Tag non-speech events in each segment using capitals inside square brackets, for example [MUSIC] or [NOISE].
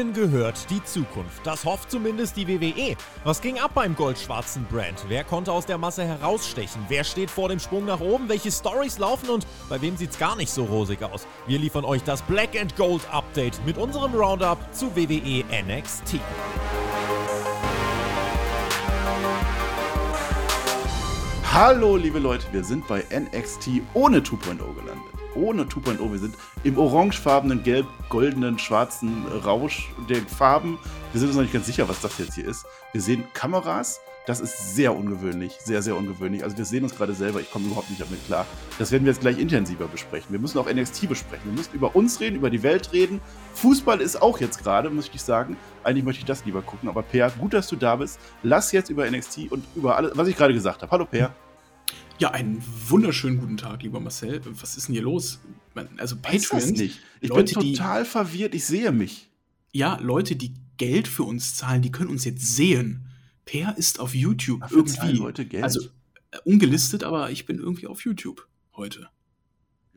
Ihnen gehört die Zukunft. Das hofft zumindest die WWE. Was ging ab beim goldschwarzen Brand? Wer konnte aus der Masse herausstechen? Wer steht vor dem Sprung nach oben? Welche Stories laufen und bei wem sieht's gar nicht so rosig aus? Wir liefern euch das Black and Gold Update mit unserem Roundup zu WWE NXT. Hallo liebe Leute, wir sind bei NXT ohne 2.0 gelandet ohne 2.0. Wir sind im orangefarbenen, gelb-goldenen, schwarzen Rausch der Farben. Wir sind uns noch nicht ganz sicher, was das jetzt hier ist. Wir sehen Kameras. Das ist sehr ungewöhnlich, sehr, sehr ungewöhnlich. Also wir sehen uns gerade selber, ich komme überhaupt nicht damit klar. Das werden wir jetzt gleich intensiver besprechen. Wir müssen auch NXT besprechen. Wir müssen über uns reden, über die Welt reden. Fußball ist auch jetzt gerade, muss ich sagen. Eigentlich möchte ich das lieber gucken. Aber Per, gut, dass du da bist. Lass jetzt über NXT und über alles, was ich gerade gesagt habe. Hallo Per. Ja, einen wunderschönen guten Tag, lieber Marcel. Was ist denn hier los? Also Patreon. nicht. Ich Leute, bin total die, verwirrt. Ich sehe mich. Ja, Leute, die Geld für uns zahlen, die können uns jetzt sehen. Per ist auf YouTube Dafür irgendwie. Leute Geld. Also äh, ungelistet, aber ich bin irgendwie auf YouTube heute.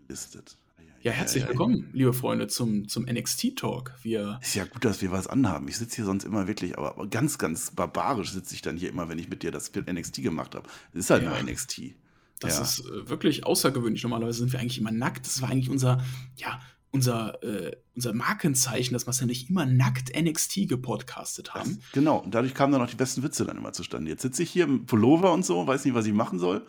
Gelistet. Ja, herzlich willkommen, liebe Freunde, zum, zum NXT-Talk. Ist ja gut, dass wir was anhaben. Ich sitze hier sonst immer wirklich, aber ganz, ganz barbarisch sitze ich dann hier immer, wenn ich mit dir das NXT gemacht habe. Es ist halt ja. nur NXT. Das ja. ist äh, wirklich außergewöhnlich. Normalerweise sind wir eigentlich immer nackt. Das war eigentlich unser, ja, unser, äh, unser Markenzeichen, dass wir ja nicht immer nackt NXT gepodcastet haben. Das, genau, und dadurch kamen dann auch die besten Witze dann immer zustande. Jetzt sitze ich hier im Pullover und so, weiß nicht, was ich machen soll.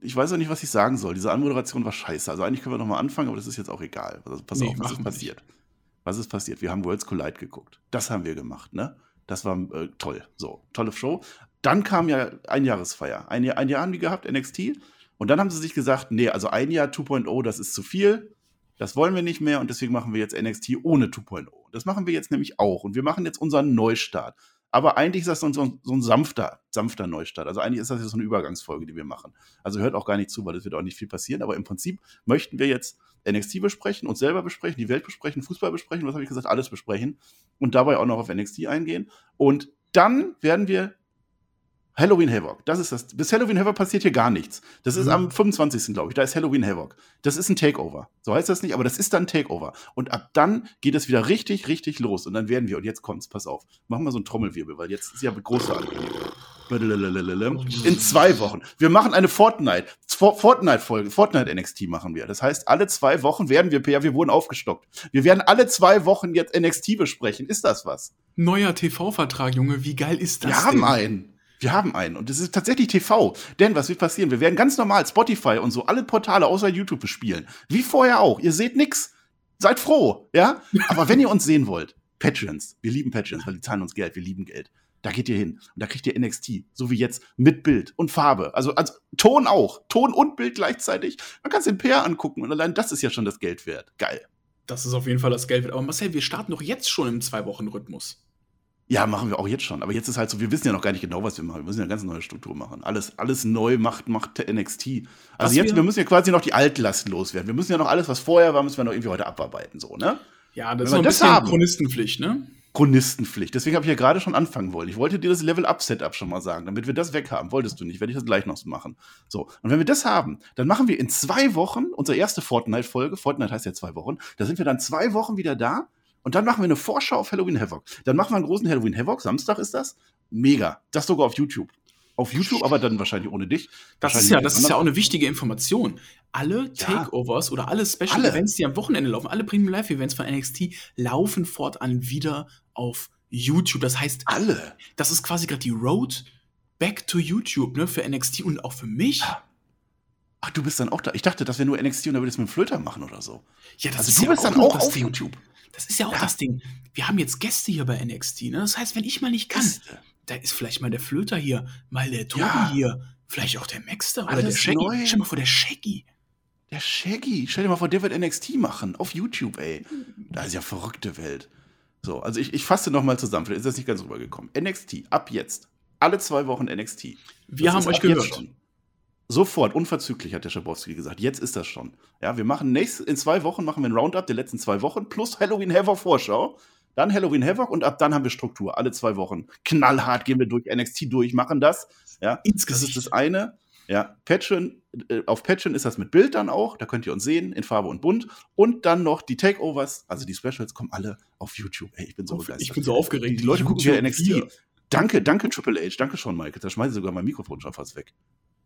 Ich weiß auch nicht, was ich sagen soll. Diese Anmoderation war scheiße. Also eigentlich können wir nochmal anfangen, aber das ist jetzt auch egal. Also pass nee, auf, was ist passiert? Nicht. Was ist passiert? Wir haben Worlds Collide geguckt. Das haben wir gemacht, ne? Das war äh, toll. So, tolle Show. Dann kam ja ein Jahresfeier. Ein Jahr, ein Jahr haben die gehabt, NXT. Und dann haben sie sich gesagt, nee, also ein Jahr 2.0, das ist zu viel. Das wollen wir nicht mehr und deswegen machen wir jetzt NXT ohne 2.0. Das machen wir jetzt nämlich auch. Und wir machen jetzt unseren Neustart. Aber eigentlich ist das so, so, so ein sanfter, sanfter Neustart. Also eigentlich ist das jetzt so eine Übergangsfolge, die wir machen. Also hört auch gar nicht zu, weil es wird auch nicht viel passieren. Aber im Prinzip möchten wir jetzt NXT besprechen, uns selber besprechen, die Welt besprechen, Fußball besprechen, was habe ich gesagt, alles besprechen und dabei auch noch auf NXT eingehen. Und dann werden wir Halloween Havoc. Das ist das. Bis Halloween Havoc passiert hier gar nichts. Das ist mhm. am 25. glaube ich. Da ist Halloween Havoc. Das ist ein Takeover. So heißt das nicht, aber das ist dann ein Takeover. Und ab dann geht es wieder richtig, richtig los. Und dann werden wir, und jetzt kommt's, pass auf, machen wir so einen Trommelwirbel, weil jetzt ist ja große Ankündigung. In zwei Wochen. Wir machen eine Fortnite. Fortnite-Folge. Fortnite NXT machen wir. Das heißt, alle zwei Wochen werden wir, ja, wir wurden aufgestockt. Wir werden alle zwei Wochen jetzt NXT besprechen. Ist das was? Neuer TV-Vertrag, Junge. Wie geil ist das? Wir haben einen. Wir haben einen und es ist tatsächlich TV. Denn was wird passieren? Wir werden ganz normal Spotify und so alle Portale außer YouTube bespielen. Wie vorher auch. Ihr seht nix. Seid froh, ja? Aber wenn ihr uns sehen wollt, Patreons. Wir lieben Patreons, weil die zahlen uns Geld. Wir lieben Geld. Da geht ihr hin und da kriegt ihr NXT, so wie jetzt mit Bild und Farbe. Also, also Ton auch. Ton und Bild gleichzeitig. Man kann es den PR angucken und allein das ist ja schon das Geld wert. Geil. Das ist auf jeden Fall das Geld wert. Aber Marcel, wir starten doch jetzt schon im Zwei-Wochen-Rhythmus. Ja, machen wir auch jetzt schon. Aber jetzt ist halt so, wir wissen ja noch gar nicht genau, was wir machen. Wir müssen ja eine ganz neue Struktur machen. Alles, alles neu macht, macht NXT. Also was jetzt, wir, wir müssen ja quasi noch die Altlast loswerden. Wir müssen ja noch alles, was vorher war, müssen wir noch irgendwie heute abarbeiten, so, ne? Ja, das Wenn ist ein bisschen haben. Chronistenpflicht, ne? Chronistenpflicht. Deswegen habe ich ja gerade schon anfangen wollen. Ich wollte dir das Level-Up-Setup schon mal sagen, damit wir das weghaben. Wolltest du nicht, werde ich das gleich noch machen. So, und wenn wir das haben, dann machen wir in zwei Wochen unsere erste Fortnite-Folge. Fortnite heißt ja zwei Wochen. Da sind wir dann zwei Wochen wieder da und dann machen wir eine Vorschau auf Halloween Havoc. Dann machen wir einen großen Halloween Havoc. Samstag ist das. Mega. Das sogar auf YouTube. Auf YouTube, aber dann wahrscheinlich ohne dich. Das ist ja, das ist ja auch eine wichtige Information. Alle Takeovers ja. oder alle Special alle. Events, die am Wochenende laufen, alle Premium Live Events von NXT laufen fortan wieder auf YouTube. Das heißt, alle. Das ist quasi gerade die Road back to YouTube, ne, für NXT und auch für mich. Ach, du bist dann auch da. Ich dachte, das wäre nur NXT und da würdest du mit dem Flöter machen oder so. Ja, das also ist du ja bist auch dann auch auf Ding. YouTube. Das ist ja auch ja. das Ding. Wir haben jetzt Gäste hier bei NXT. Ne? Das heißt, wenn ich mal nicht kann, Gäste. da ist vielleicht mal der Flöter hier, mal der Tobi ja. hier, vielleicht auch der Maxter oder der Shaggy. Neu. Stell dir mal vor, der Shaggy. Der Shaggy. Stell dir mal vor, der wird NXT machen. Auf YouTube, ey. Da ist ja verrückte Welt. So, also ich, ich fasse nochmal zusammen. Vielleicht ist das nicht ganz rübergekommen. NXT, ab jetzt. Alle zwei Wochen NXT. Wir das haben euch gehört. Sofort, unverzüglich, hat der Schabowski gesagt. Jetzt ist das schon. Ja, wir machen nächst, in zwei Wochen machen wir ein Roundup der letzten zwei Wochen plus Halloween Havoc Vorschau. Dann Halloween Havoc und ab dann haben wir Struktur. Alle zwei Wochen. Knallhart gehen wir durch NXT durch, machen das. Ja, das ist das eine. Ja, Patreon, äh, auf Patreon ist das mit Bild dann auch, da könnt ihr uns sehen, in Farbe und bunt. Und dann noch die Takeovers, also die Specials kommen alle auf YouTube. Ey, ich bin so auf, begeistert. Ich bin so aufgeregt. Die, Leute gucken hier NXT. Hier. Danke, danke Triple H, danke schon, Mike. Da schmeiße ich sogar mein Mikrofon schon fast weg.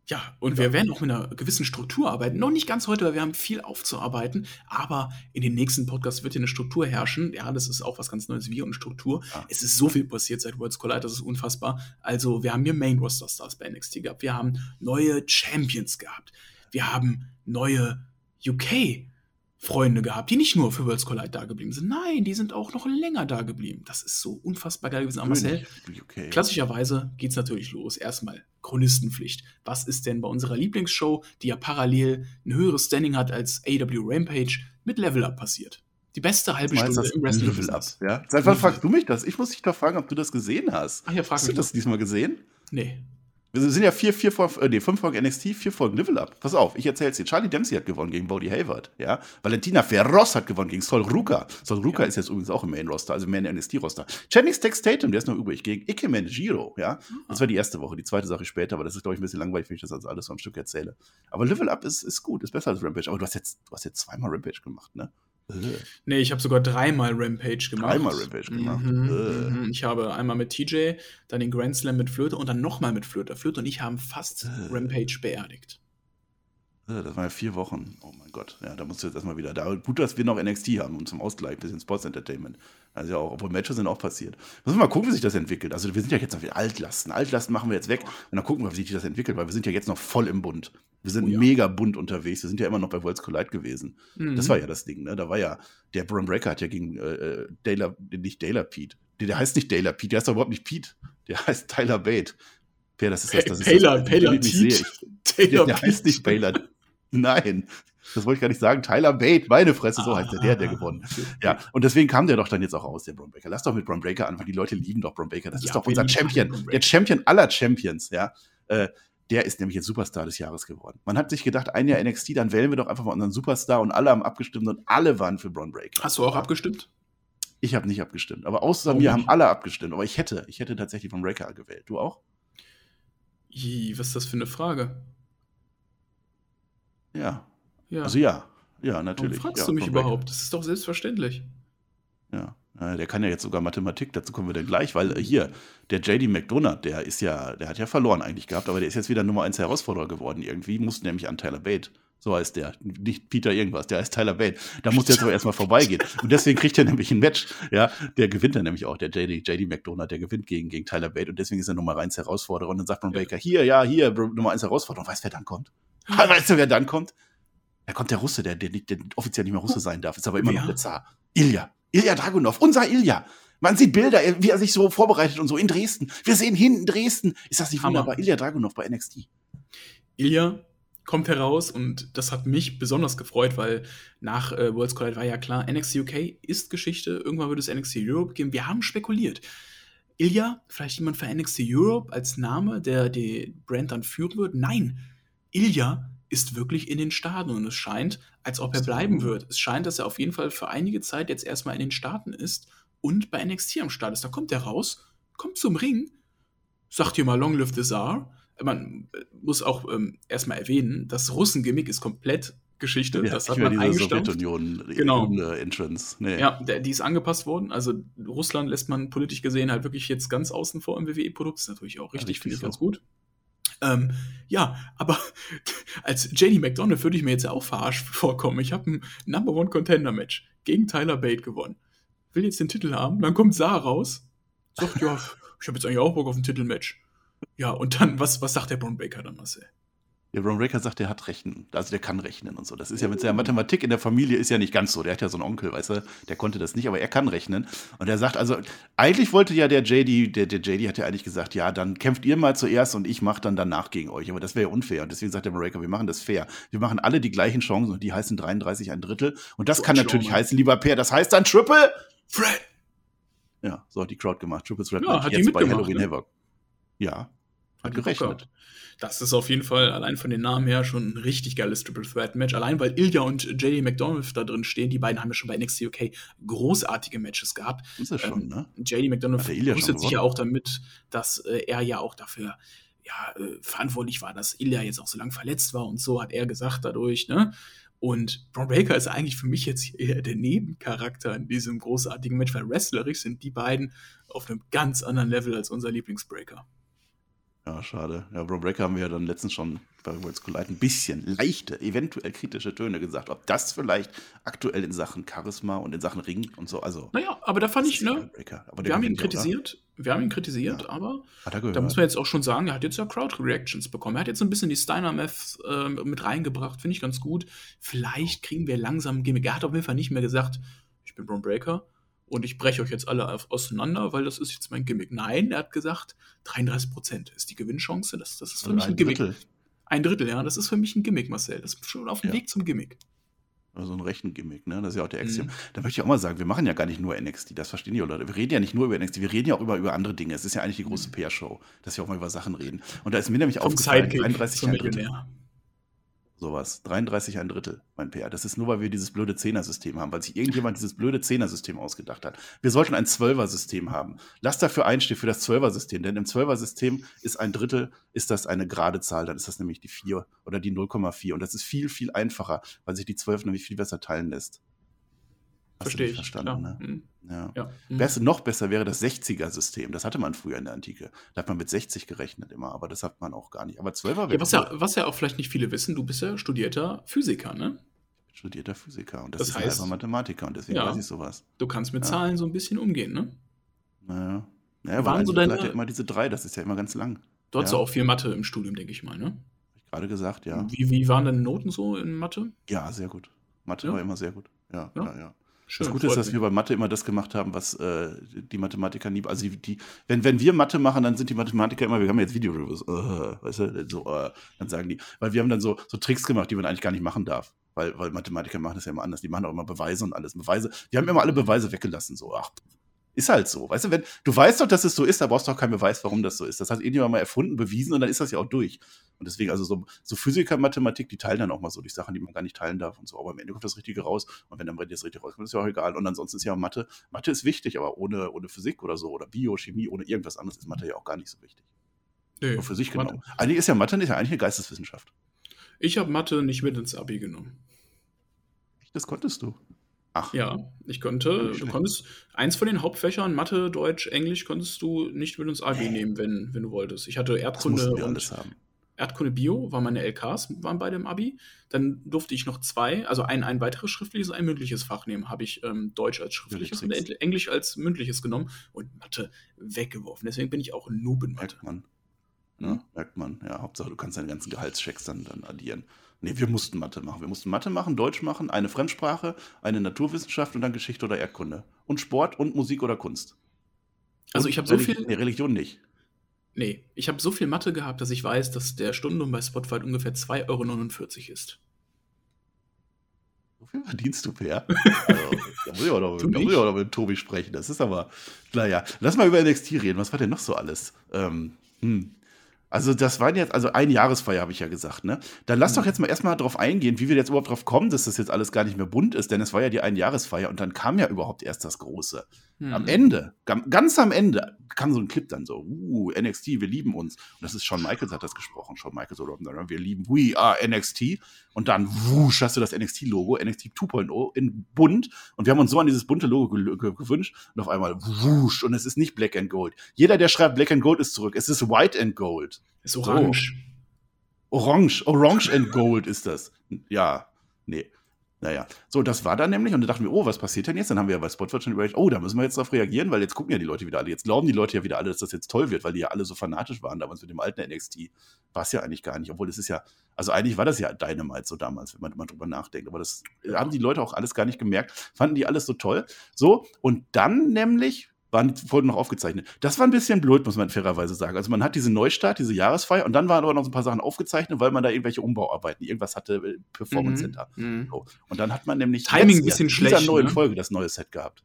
Ja, und wir werden auch mit einer gewissen Struktur arbeiten. Noch nicht ganz heute, weil wir haben viel aufzuarbeiten, aber in den nächsten Podcasts wird hier eine Struktur herrschen. Ja, das ist auch was ganz Neues, wir und Struktur. Ja. Es ist so viel passiert seit Worlds Collide, das ist unfassbar. Also, wir haben hier Main Roster Stars bei NXT gehabt, wir haben neue Champions gehabt, wir haben neue UK Freunde gehabt, die nicht nur für Worlds Collide da geblieben sind. Nein, die sind auch noch länger da geblieben. Das ist so unfassbar geil gewesen. Aber Marcel, okay. klassischerweise geht es natürlich los. Erstmal Chronistenpflicht. Was ist denn bei unserer Lieblingsshow, die ja parallel ein höheres Standing hat als AW Rampage, mit Level Up passiert? Die beste halbe Stunde im Wrestling. Level Up, ja? Seit wann fragst du mich das? Ich muss dich doch fragen, ob du das gesehen hast. Ach ja, frag hast du das diesmal gesehen? Nee. Wir sind ja vier, vier, äh, nee, fünf Folgen NXT, vier Folgen Level Up. Pass auf, ich erzähl's dir. Charlie Dempsey hat gewonnen gegen Bodie Hayward, ja. Valentina Ferros hat gewonnen gegen Sol Ruka. Sol Ruka ja. ist jetzt übrigens auch im Main Roster, also im Main NXT Roster. Channing Tex Tatum, der ist noch übrig, gegen Ikemen Giro, ja. Das war die erste Woche, die zweite Sache später, aber das ist, glaube ich, ein bisschen langweilig, wenn ich das also alles so am Stück erzähle. Aber Level Up ist, ist gut, ist besser als Rampage. Aber du hast jetzt, du hast jetzt zweimal Rampage gemacht, ne? Nee, ich habe sogar dreimal Rampage gemacht. Dreimal Rampage gemacht. Mhm, mhm. Ich habe einmal mit TJ, dann den Grand Slam mit Flöte und dann nochmal mit Flöte. Flöte und ich haben fast Rampage beerdigt. Das waren ja vier Wochen. Oh mein Gott. Ja, da musst du jetzt erstmal wieder da. Gut, dass wir noch NXT haben und zum Ausgleich ein bisschen Sports Entertainment. Also ja auch, obwohl Matches sind auch passiert. Müssen wir mal gucken, wie sich das entwickelt. Also wir sind ja jetzt noch wieder Altlasten. Altlasten machen wir jetzt weg und dann gucken wir, wie sich das entwickelt, weil wir sind ja jetzt noch voll im Bund. Wir sind oh, ja. mega bunt unterwegs. Wir sind ja immer noch bei Worlds Collide gewesen. Mhm. Das war ja das Ding, ne? Da war ja, der Bron Breaker hat ja gegen äh, äh Dayla, nicht Dayla Pete. Der, der heißt nicht Dayla Pete, der heißt doch überhaupt nicht Pete. Der heißt Tyler Bate. Per, das ist das, das ist Taylor, das, Taylor Pete. Taylor der, der heißt nicht Baylor. Nein, das wollte ich gar nicht sagen. Tyler Bate, meine Fresse, so heißt der, der, der ah. gewonnen. Ja, und deswegen kam der doch dann jetzt auch raus, der Braun Breaker. Lass doch mit Braun Breaker an, weil die Leute lieben doch Braun Breaker. Das ja, ist doch unser Champion, der Champion aller Champions, ja. Äh, der ist nämlich jetzt Superstar des Jahres geworden. Man hat sich gedacht, ein Jahr NXT, dann wählen wir doch einfach mal unseren Superstar und alle haben abgestimmt und alle waren für Braun Breaker. Hast du auch abgestimmt? Ich habe nicht abgestimmt, aber außer oh, mir haben alle abgestimmt. Aber ich hätte, ich hätte tatsächlich Braun Breaker gewählt. Du auch? Was ist das für eine Frage? Ja, ja. Also ja, ja, natürlich. Warum fragst ja, du mich überhaupt? Das ist doch selbstverständlich. Ja. Der kann ja jetzt sogar Mathematik, dazu kommen wir dann gleich, weil äh, hier, der JD McDonough, der ist ja, der hat ja verloren eigentlich gehabt, aber der ist jetzt wieder Nummer 1 Herausforderer geworden irgendwie, musste nämlich an Tyler Bate. So heißt der. Nicht Peter irgendwas, der heißt Tyler Bate. Da muss der jetzt aber erstmal vorbeigehen. Und deswegen kriegt er nämlich ein Match. Ja, der gewinnt dann nämlich auch, der JD, JD McDonough, der gewinnt gegen, gegen Tyler Bate. Und deswegen ist er Nummer 1 Herausforderer. Und dann sagt man Baker, hier, ja, hier, Nummer 1 Herausforderer. Und weißt du, wer dann kommt? [LAUGHS] Weißt du, wer dann kommt? Da kommt der Russe, der, der, der offiziell nicht mehr Russe sein darf, ist aber immer ja. noch der Zar. Ilya. Ilya Dragunov, unser Ilya. Man sieht Bilder, wie er sich so vorbereitet und so in Dresden. Wir sehen hinten Dresden. Ist das nicht wunderbar? Ilya Dragunov bei NXT. Ilya kommt heraus und das hat mich besonders gefreut, weil nach äh, Worlds Collide war ja klar, NXT UK ist Geschichte. Irgendwann wird es NXT Europe geben. Wir haben spekuliert. Ilya, vielleicht jemand für NXT Europe als Name, der die Brand dann führen wird? Nein. Ilya ist wirklich in den Staaten und es scheint, als ob er bleiben wird. Es scheint, dass er auf jeden Fall für einige Zeit jetzt erstmal in den Staaten ist und bei NXT am Start ist. Da kommt er raus, kommt zum Ring, sagt hier mal Long Live the Tsar. Man äh, muss auch ähm, erstmal erwähnen, das Russen-Gimmick ist komplett Geschichte. Ja, das hat man eingestampft. Genau. Entrance. Nee. Ja, der, die ist angepasst worden. Also Russland lässt man politisch gesehen halt wirklich jetzt ganz außen vor im WWE-Produkt. Ist natürlich auch richtig, ja, finde ich ganz gut. Ähm, ja, aber [LAUGHS] als JD McDonald würde ich mir jetzt auch verarscht vorkommen. Ich habe ein Number One Contender Match gegen Tyler Bate gewonnen. Will jetzt den Titel haben, dann kommt Saar raus, sagt, ja, [LAUGHS] ich habe jetzt eigentlich auch Bock auf ein Titelmatch. Ja, und dann, was, was sagt der Braun Baker dann, Marcel? Der Ron Breaker sagt, der hat Rechnen. Also der kann rechnen und so. Das ist ja mit seiner Mathematik in der Familie ist ja nicht ganz so. Der hat ja so einen Onkel, weißt du, der konnte das nicht, aber er kann rechnen. Und er sagt, also eigentlich wollte ja der JD, der, der JD hat ja eigentlich gesagt, ja, dann kämpft ihr mal zuerst und ich mache dann danach gegen euch. Aber das wäre ja unfair. Und deswegen sagt der Breaker, wir machen das fair. Wir machen alle die gleichen Chancen und die heißen 33 ein Drittel. Und das so kann natürlich Mann. heißen, lieber Per, das heißt dann Triple Fred. Ja, so hat die Crowd gemacht. Triple Threat ja, hat jetzt bei Halloween ne? Havoc. Ja, hat gerechnet. Das ist auf jeden Fall allein von den Namen her schon ein richtig geiles Triple Threat Match. Allein weil Ilya und JD McDonald da drin stehen. Die beiden haben ja schon bei NXT UK großartige Matches gehabt. Ist das schon, ähm, ne? JD McDonald rüstet sich ja auch damit, dass äh, er ja auch dafür ja, äh, verantwortlich war, dass Ilya jetzt auch so lange verletzt war und so, hat er gesagt dadurch, ne? Und Braun Breaker ist eigentlich für mich jetzt eher der Nebencharakter in diesem großartigen Match, weil wrestlerisch sind die beiden auf einem ganz anderen Level als unser Lieblingsbreaker. Ja, schade. Ja, Bro Breaker haben wir ja dann letztens schon bei Worlds Collide ein bisschen leichte, eventuell kritische Töne gesagt. Ob das vielleicht aktuell in Sachen Charisma und in Sachen Ring und so, also. Naja, aber da fand ich, ne? wir haben ihn kritisiert, wir haben ihn kritisiert, ja. aber da muss man jetzt auch schon sagen, er hat jetzt ja Crowd-Reactions bekommen. Er hat jetzt so ein bisschen die Steiner-Meth äh, mit reingebracht, finde ich ganz gut. Vielleicht kriegen wir langsam Gimmick. Er hat auf jeden Fall nicht mehr gesagt, ich bin Braun Breaker, und ich breche euch jetzt alle auseinander, weil das ist jetzt mein Gimmick. Nein, er hat gesagt, 33 Prozent ist die Gewinnchance. Das, das ist für also mich ein, ein Gimmick. Drittel. Ein Drittel, ja, das ist für mich ein Gimmick, Marcel. Das ist schon auf dem ja. Weg zum Gimmick. Also ein rechten Gimmick, ne? Das ist ja auch der Axiom. Mhm. Da möchte ich auch mal sagen, wir machen ja gar nicht nur NXT, das verstehen die Leute. Wir reden ja nicht nur über NXT, wir reden ja auch über, über andere Dinge. Es ist ja eigentlich die große mhm. PR-Show, dass wir auch mal über Sachen reden. Und da ist mir nämlich Vom aufgefallen, 31 Jahre sowas. 33 ein Drittel, mein PR. Das ist nur, weil wir dieses blöde Zehner-System haben, weil sich irgendjemand dieses blöde Zehner-System ausgedacht hat. Wir sollten ein Zwölfer-System haben. Lass dafür einstehen für das Zwölfer-System, denn im Zwölfer-System ist ein Drittel, ist das eine gerade Zahl, dann ist das nämlich die 4 oder die 0,4. Und das ist viel, viel einfacher, weil sich die 12 nämlich viel besser teilen lässt. Verstehe ich. Verstanden, ne? mhm. ja. Ja. Mhm. Besser, noch besser wäre das 60er-System. Das hatte man früher in der Antike. Da hat man mit 60 gerechnet immer, aber das hat man auch gar nicht. Aber 12er wäre. Ja, was, ja, was ja auch vielleicht nicht viele wissen, du bist ja studierter Physiker, ne? Studierter Physiker und das, das ist heißt, Mathematiker und deswegen ja, weiß ich sowas. Du kannst mit Zahlen so ein bisschen umgehen, ne? Naja. Naja, waren so deine. Ja immer diese drei, das ist ja immer ganz lang. Du hattest ja. auch viel Mathe im Studium, denke ich mal, ne? Hab ich gerade gesagt, ja. Wie, wie waren deine Noten so in Mathe? Ja, sehr gut. Mathe war immer sehr gut. Ja, ja, ja. Schön, das Gute ist, dass mich. wir bei Mathe immer das gemacht haben, was äh, die Mathematiker nie. Also die, die, wenn, wenn wir Mathe machen, dann sind die Mathematiker immer, wir haben jetzt Video-Reviews, uh, weißt du, so, uh, dann sagen die, weil wir haben dann so, so Tricks gemacht, die man eigentlich gar nicht machen darf. Weil, weil Mathematiker machen das ja immer anders. Die machen auch immer Beweise und alles. Beweise, wir haben immer alle Beweise weggelassen. So, ach, ist halt so. Weißt du, wenn du weißt doch, dass es so ist, da brauchst du auch keinen Beweis, warum das so ist. Das hat irgendjemand mal erfunden, bewiesen und dann ist das ja auch durch. Und deswegen, also so, so Physiker, Mathematik, die teilen dann auch mal so die Sachen, die man gar nicht teilen darf und so. Aber am Ende kommt das Richtige raus. Und wenn dann das Richtige rauskommt, ist ja auch egal. Und ansonsten ist ja Mathe, Mathe ist wichtig, aber ohne, ohne Physik oder so oder Biochemie, ohne irgendwas anderes ist Mathe ja auch gar nicht so wichtig. Nee, Nur für sich genommen. Mathe. Eigentlich ist ja Mathe nicht ja eigentlich eine Geisteswissenschaft. Ich habe Mathe nicht mit ins Abi genommen. Das konntest du. Ach. Ja, ich konnte, du konntest eins von den Hauptfächern, Mathe, Deutsch, Englisch, konntest du nicht mit uns AB nehmen, wenn, wenn du wolltest. Ich hatte Erdkunde und Erdkunde Bio, waren meine LKs, waren beide im Abi. Dann durfte ich noch zwei, also ein, ein weiteres schriftliches ein mündliches Fach nehmen. Habe ich ähm, Deutsch als schriftliches und Englisch als mündliches genommen und Mathe weggeworfen. Deswegen bin ich auch ein Noob in Mathe. Merkt man. Ja, hm? merkt man. Ja, Hauptsache, du kannst deine ganzen Gehaltschecks dann, dann addieren. Nee, wir mussten Mathe machen. Wir mussten Mathe machen, Deutsch machen, eine Fremdsprache, eine Naturwissenschaft und dann Geschichte oder Erdkunde. Und Sport und Musik oder Kunst. Also ich habe so viel. Nee, Religion nicht. Nee, ich habe so viel Mathe gehabt, dass ich weiß, dass der Stundenlohn bei Spotify ungefähr 2,49 Euro ist. So viel verdienst du, Per? [LAUGHS] also, da muss ich auch noch, muss ich auch noch mit Tobi sprechen. Das ist aber, naja. Lass mal über NXT reden. Was war denn noch so alles? Ähm, hm. Also das waren jetzt, also ein Jahresfeier, habe ich ja gesagt, ne? Dann lass doch mhm. jetzt mal erstmal darauf eingehen, wie wir jetzt überhaupt drauf kommen, dass das jetzt alles gar nicht mehr bunt ist, denn es war ja die Einjahresfeier und dann kam ja überhaupt erst das Große. Mhm. Am Ende, ganz am Ende, kam so ein Clip dann so, uh, NXT, wir lieben uns. Und das ist Shawn Michaels hat das gesprochen, Shawn Michaels oder wir lieben, we are NXT. Und dann, wusch, hast du das NXT-Logo, NXT 2.0 in bunt. Und wir haben uns so an dieses bunte Logo gewünscht. Und auf einmal, wusch, und es ist nicht Black and Gold. Jeder, der schreibt Black and Gold ist zurück. Es ist White and Gold. Ist orange. So. Orange, Orange and Gold ist das. Ja, nee. Naja, so, das war dann nämlich, und da dachten wir, oh, was passiert denn jetzt? Dann haben wir ja bei Spotwatch schon überlegt, oh, da müssen wir jetzt darauf reagieren, weil jetzt gucken ja die Leute wieder alle. Jetzt glauben die Leute ja wieder alle, dass das jetzt toll wird, weil die ja alle so fanatisch waren damals mit dem alten NXT. War es ja eigentlich gar nicht, obwohl es ist ja, also eigentlich war das ja Dynamite so damals, wenn man mal drüber nachdenkt. Aber das haben die Leute auch alles gar nicht gemerkt, fanden die alles so toll. So, und dann nämlich waren die Folgen noch aufgezeichnet. Das war ein bisschen blöd, muss man fairerweise sagen. Also man hat diese Neustart, diese Jahresfeier und dann waren aber noch so ein paar Sachen aufgezeichnet, weil man da irgendwelche Umbauarbeiten, irgendwas hatte, äh, Performance mhm, Center. Mhm. So. Und dann hat man nämlich Timing ein bisschen schlecht, dieser neuen ne? Folge das neue Set gehabt.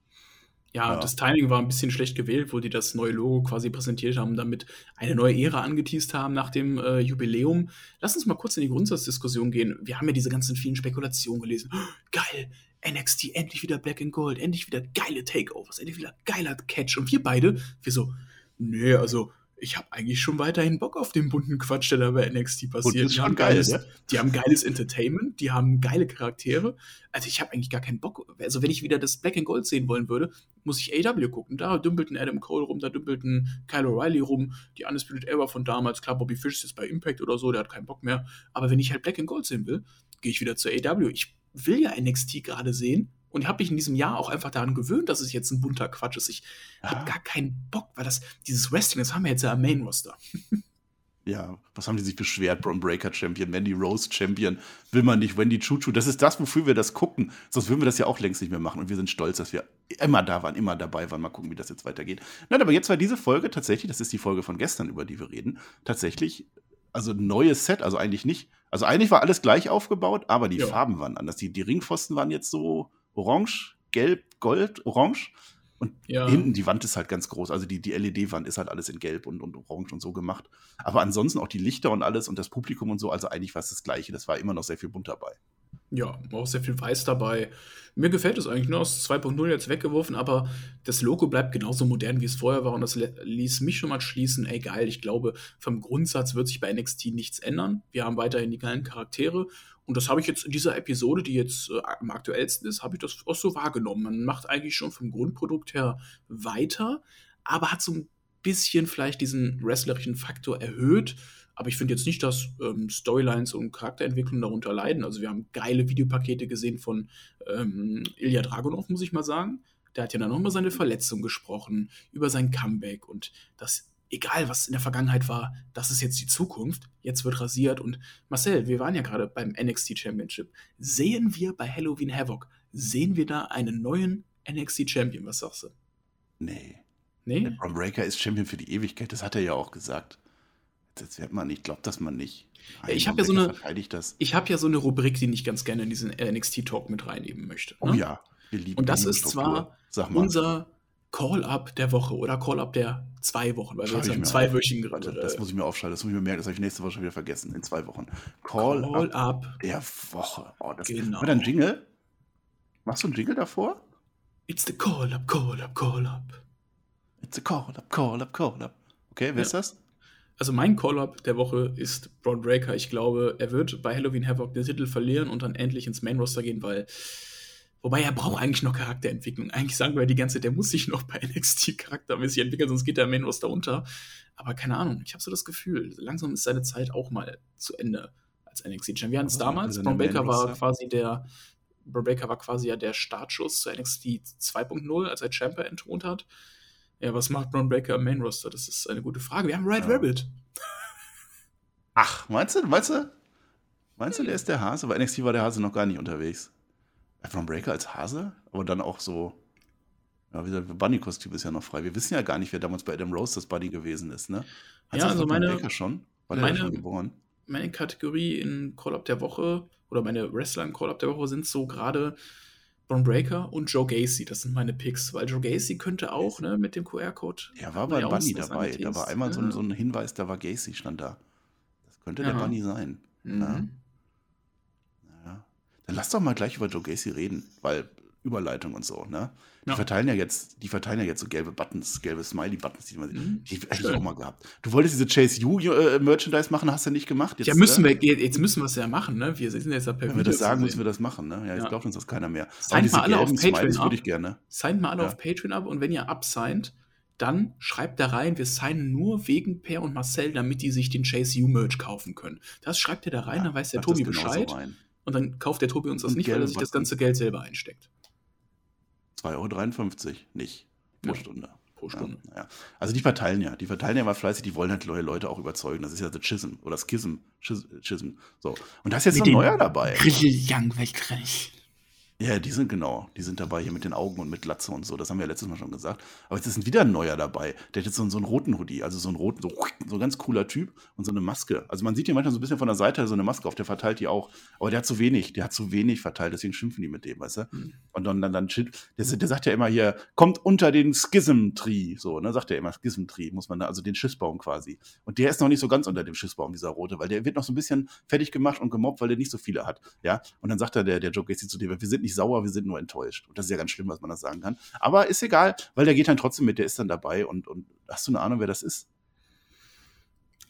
Ja, ja, das Timing war ein bisschen schlecht gewählt, wo die das neue Logo quasi präsentiert haben, damit eine neue Ära angeteased haben nach dem äh, Jubiläum. Lass uns mal kurz in die Grundsatzdiskussion gehen. Wir haben ja diese ganzen vielen Spekulationen gelesen. Oh, geil, NXT, endlich wieder Black and Gold, endlich wieder geile Takeovers, endlich wieder geiler Catch. Und wir beide, wir so, nee, also ich habe eigentlich schon weiterhin Bock auf den bunten Quatsch, der da bei NXT passiert. Die, geil, geiles, ne? die haben geiles Entertainment, die haben geile Charaktere. Also ich habe eigentlich gar keinen Bock. Also wenn ich wieder das Black and Gold sehen wollen würde, muss ich AW gucken. Da dümpelt ein Adam Cole rum, da dümpelt ein Kyle O'Reilly rum, die Undisputed Era von damals. Klar, Bobby Fish ist jetzt bei Impact oder so, der hat keinen Bock mehr. Aber wenn ich halt Black and Gold sehen will, gehe ich wieder zur AW. Ich will ja NXT gerade sehen und ich habe mich in diesem Jahr auch einfach daran gewöhnt, dass es jetzt ein bunter Quatsch ist. Ich ja. habe gar keinen Bock, weil das, dieses Wrestling, das haben wir jetzt ja am Main Roster. [LAUGHS] Ja, was haben die sich beschwert? Braun Breaker Champion, Mandy Rose Champion, will man nicht, Wendy Chuchu. Das ist das, wofür wir das gucken. Sonst würden wir das ja auch längst nicht mehr machen. Und wir sind stolz, dass wir immer da waren, immer dabei waren. Mal gucken, wie das jetzt weitergeht. Nein, aber jetzt war diese Folge tatsächlich, das ist die Folge von gestern, über die wir reden, tatsächlich, also ein neues Set, also eigentlich nicht. Also eigentlich war alles gleich aufgebaut, aber die ja. Farben waren anders. Die, die Ringpfosten waren jetzt so orange, gelb, gold, orange. Und ja. hinten die Wand ist halt ganz groß. Also die, die LED-Wand ist halt alles in Gelb und, und Orange und so gemacht. Aber ansonsten auch die Lichter und alles und das Publikum und so, also eigentlich war es das Gleiche. Das war immer noch sehr viel bunt dabei. Ja, auch sehr viel Weiß dabei. Mir gefällt es eigentlich nur aus 2.0 jetzt weggeworfen, aber das Logo bleibt genauso modern, wie es vorher war. Und das ließ mich schon mal schließen, ey geil, ich glaube, vom Grundsatz wird sich bei NXT nichts ändern. Wir haben weiterhin die geilen Charaktere und das habe ich jetzt in dieser Episode, die jetzt äh, am aktuellsten ist, habe ich das auch so wahrgenommen. Man macht eigentlich schon vom Grundprodukt her weiter, aber hat so ein bisschen vielleicht diesen wrestlerischen Faktor erhöht. Aber ich finde jetzt nicht, dass ähm, Storylines und Charakterentwicklung darunter leiden. Also wir haben geile Videopakete gesehen von ähm, Ilya Dragunov, muss ich mal sagen. Der hat ja dann nochmal seine Verletzung gesprochen, über sein Comeback und das egal was in der Vergangenheit war, das ist jetzt die Zukunft. Jetzt wird rasiert. Und Marcel, wir waren ja gerade beim NXT Championship. Sehen wir bei Halloween Havoc, sehen wir da einen neuen NXT Champion? Was sagst du? Nee. Nee? Der Braun Breaker ist Champion für die Ewigkeit, das hat er ja auch gesagt. Das wird man nicht, glaubt das man nicht. Nein, ich habe ja so eine, ich habe ja so eine Rubrik, die ich ganz gerne in diesen NXT Talk mit reinnehmen möchte. Ne? Oh ja, wir lieben Und das ist zwar unser Call-Up der Woche oder Call-Up der zwei Wochen, weil wir jetzt haben zweiwöchigen gerade. Das muss ich mir aufschreiben, das muss ich mir merken, das habe ich nächste Woche schon wieder vergessen, in zwei Wochen. Call-Up Call der Woche. Oh, das genau. War dann Jingle? Machst du einen Jingle davor? It's the Call-Up, Call-Up, Call-Up. It's the Call-Up, Call-Up, Call-Up. Okay, wer ja. ist das? Also mein Call-Up der Woche ist Braun Breaker. Ich glaube, er wird bei Halloween Havoc den Titel verlieren und dann endlich ins Main-Roster gehen, weil Wobei er braucht eigentlich noch Charakterentwicklung. Eigentlich sagen wir die ganze Zeit, der muss sich noch bei [LAUGHS] NXT charaktermäßig entwickeln, sonst geht der Main Roster unter. Aber keine Ahnung, ich habe so das Gefühl, langsam ist seine Zeit auch mal zu Ende als NXT Champion. Wir hatten es damals, Braun Baker war quasi der Braun Baker war quasi ja der Startschuss zu NXT 2.0, als er Champer entthront hat. Ja, was macht Braun Baker im Main Roster? Das ist eine gute Frage. Wir haben Red ja. Rabbit. Ach, meinst du, meinst du? Meinst du, der ist der Hase? Bei NXT war der Hase noch gar nicht unterwegs. Ephron Breaker als Hase, aber dann auch so. Ja, wie gesagt, Bunny-Kostüm ist ja noch frei. Wir wissen ja gar nicht, wer damals bei Adam Rose das Bunny gewesen ist, ne? Hat ja, also meine, Breaker schon? War meine, schon geboren? Meine Kategorie in Call-Up der Woche oder meine Wrestler in Call-Up der Woche sind so gerade Braun Breaker und Joe Gacy. Das sind meine Picks, weil Joe Gacy könnte auch, ne, mit dem QR-Code. Ja, war bei Bunny dabei. Da war einmal ja. so, ein, so, ein, Hinweis, da war Gacy, stand da. Das könnte ja. der Bunny sein. Mhm. Ja. Dann lass doch mal gleich über Joe Gacy reden, weil Überleitung und so, ne? Die ja. verteilen ja jetzt, die verteilen ja jetzt so gelbe Buttons, gelbe Smiley-Buttons, die man mhm. die hätte ich auch mal gehabt. Du wolltest diese Chase U äh, Merchandise machen, hast du nicht gemacht? Jetzt, ja, müssen äh, wir, jetzt müssen wir es ja machen, ne? Wir sind jetzt ja per Wenn wir das sagen, müssen wir das machen, ne? Ja, jetzt ja. glaubt uns das keiner mehr. Signed mal alle auf Patreon ab. ich gerne. Signed mal alle ja. auf Patreon ab und wenn ihr absigned, dann schreibt da rein, wir signen nur wegen Per und Marcel, damit die sich den Chase U Merch kaufen können. Das schreipt ihr da rein, dann weiß der Tobi Bescheid. Rein und dann kauft der Tobi uns das und nicht, weil er sich das ganze Geld selber einsteckt. 2,53 Euro nicht pro ja, Stunde. Pro Stunde. Ja, ja. Also die verteilen ja, die verteilen ja mal fleißig, die wollen halt neue Leute auch überzeugen. Das ist ja The Chism oder Schism. Schism. So. Und da ist jetzt Mit ein neuer dabei. Young wegkrieg. Ja, die sind genau. Die sind dabei hier mit den Augen und mit Glatze und so. Das haben wir ja letztes Mal schon gesagt. Aber jetzt ist wieder ein neuer dabei. Der hat jetzt so, so einen roten Hoodie, also so einen roten, so, so ein ganz cooler Typ und so eine Maske. Also man sieht hier manchmal so ein bisschen von der Seite so eine Maske auf, der verteilt die auch. Aber der hat zu wenig, der hat zu wenig verteilt, deswegen schimpfen die mit dem, weißt du? Mhm. Und dann, dann, dann der, der sagt ja immer hier, kommt unter den Schism-Tree. So, ne, sagt er immer, Schism-Tree, muss man da, also den Schiffsbaum quasi. Und der ist noch nicht so ganz unter dem Schiffsbaum, dieser rote, weil der wird noch so ein bisschen fertig gemacht und gemobbt, weil der nicht so viele hat. Ja. Und dann sagt er, der, der Joe Gacy zu dem, wir sind nicht sauer, wir sind nur enttäuscht. Und das ist ja ganz schlimm, was man das sagen kann. Aber ist egal, weil der geht dann trotzdem mit, der ist dann dabei und, und hast du eine Ahnung, wer das ist?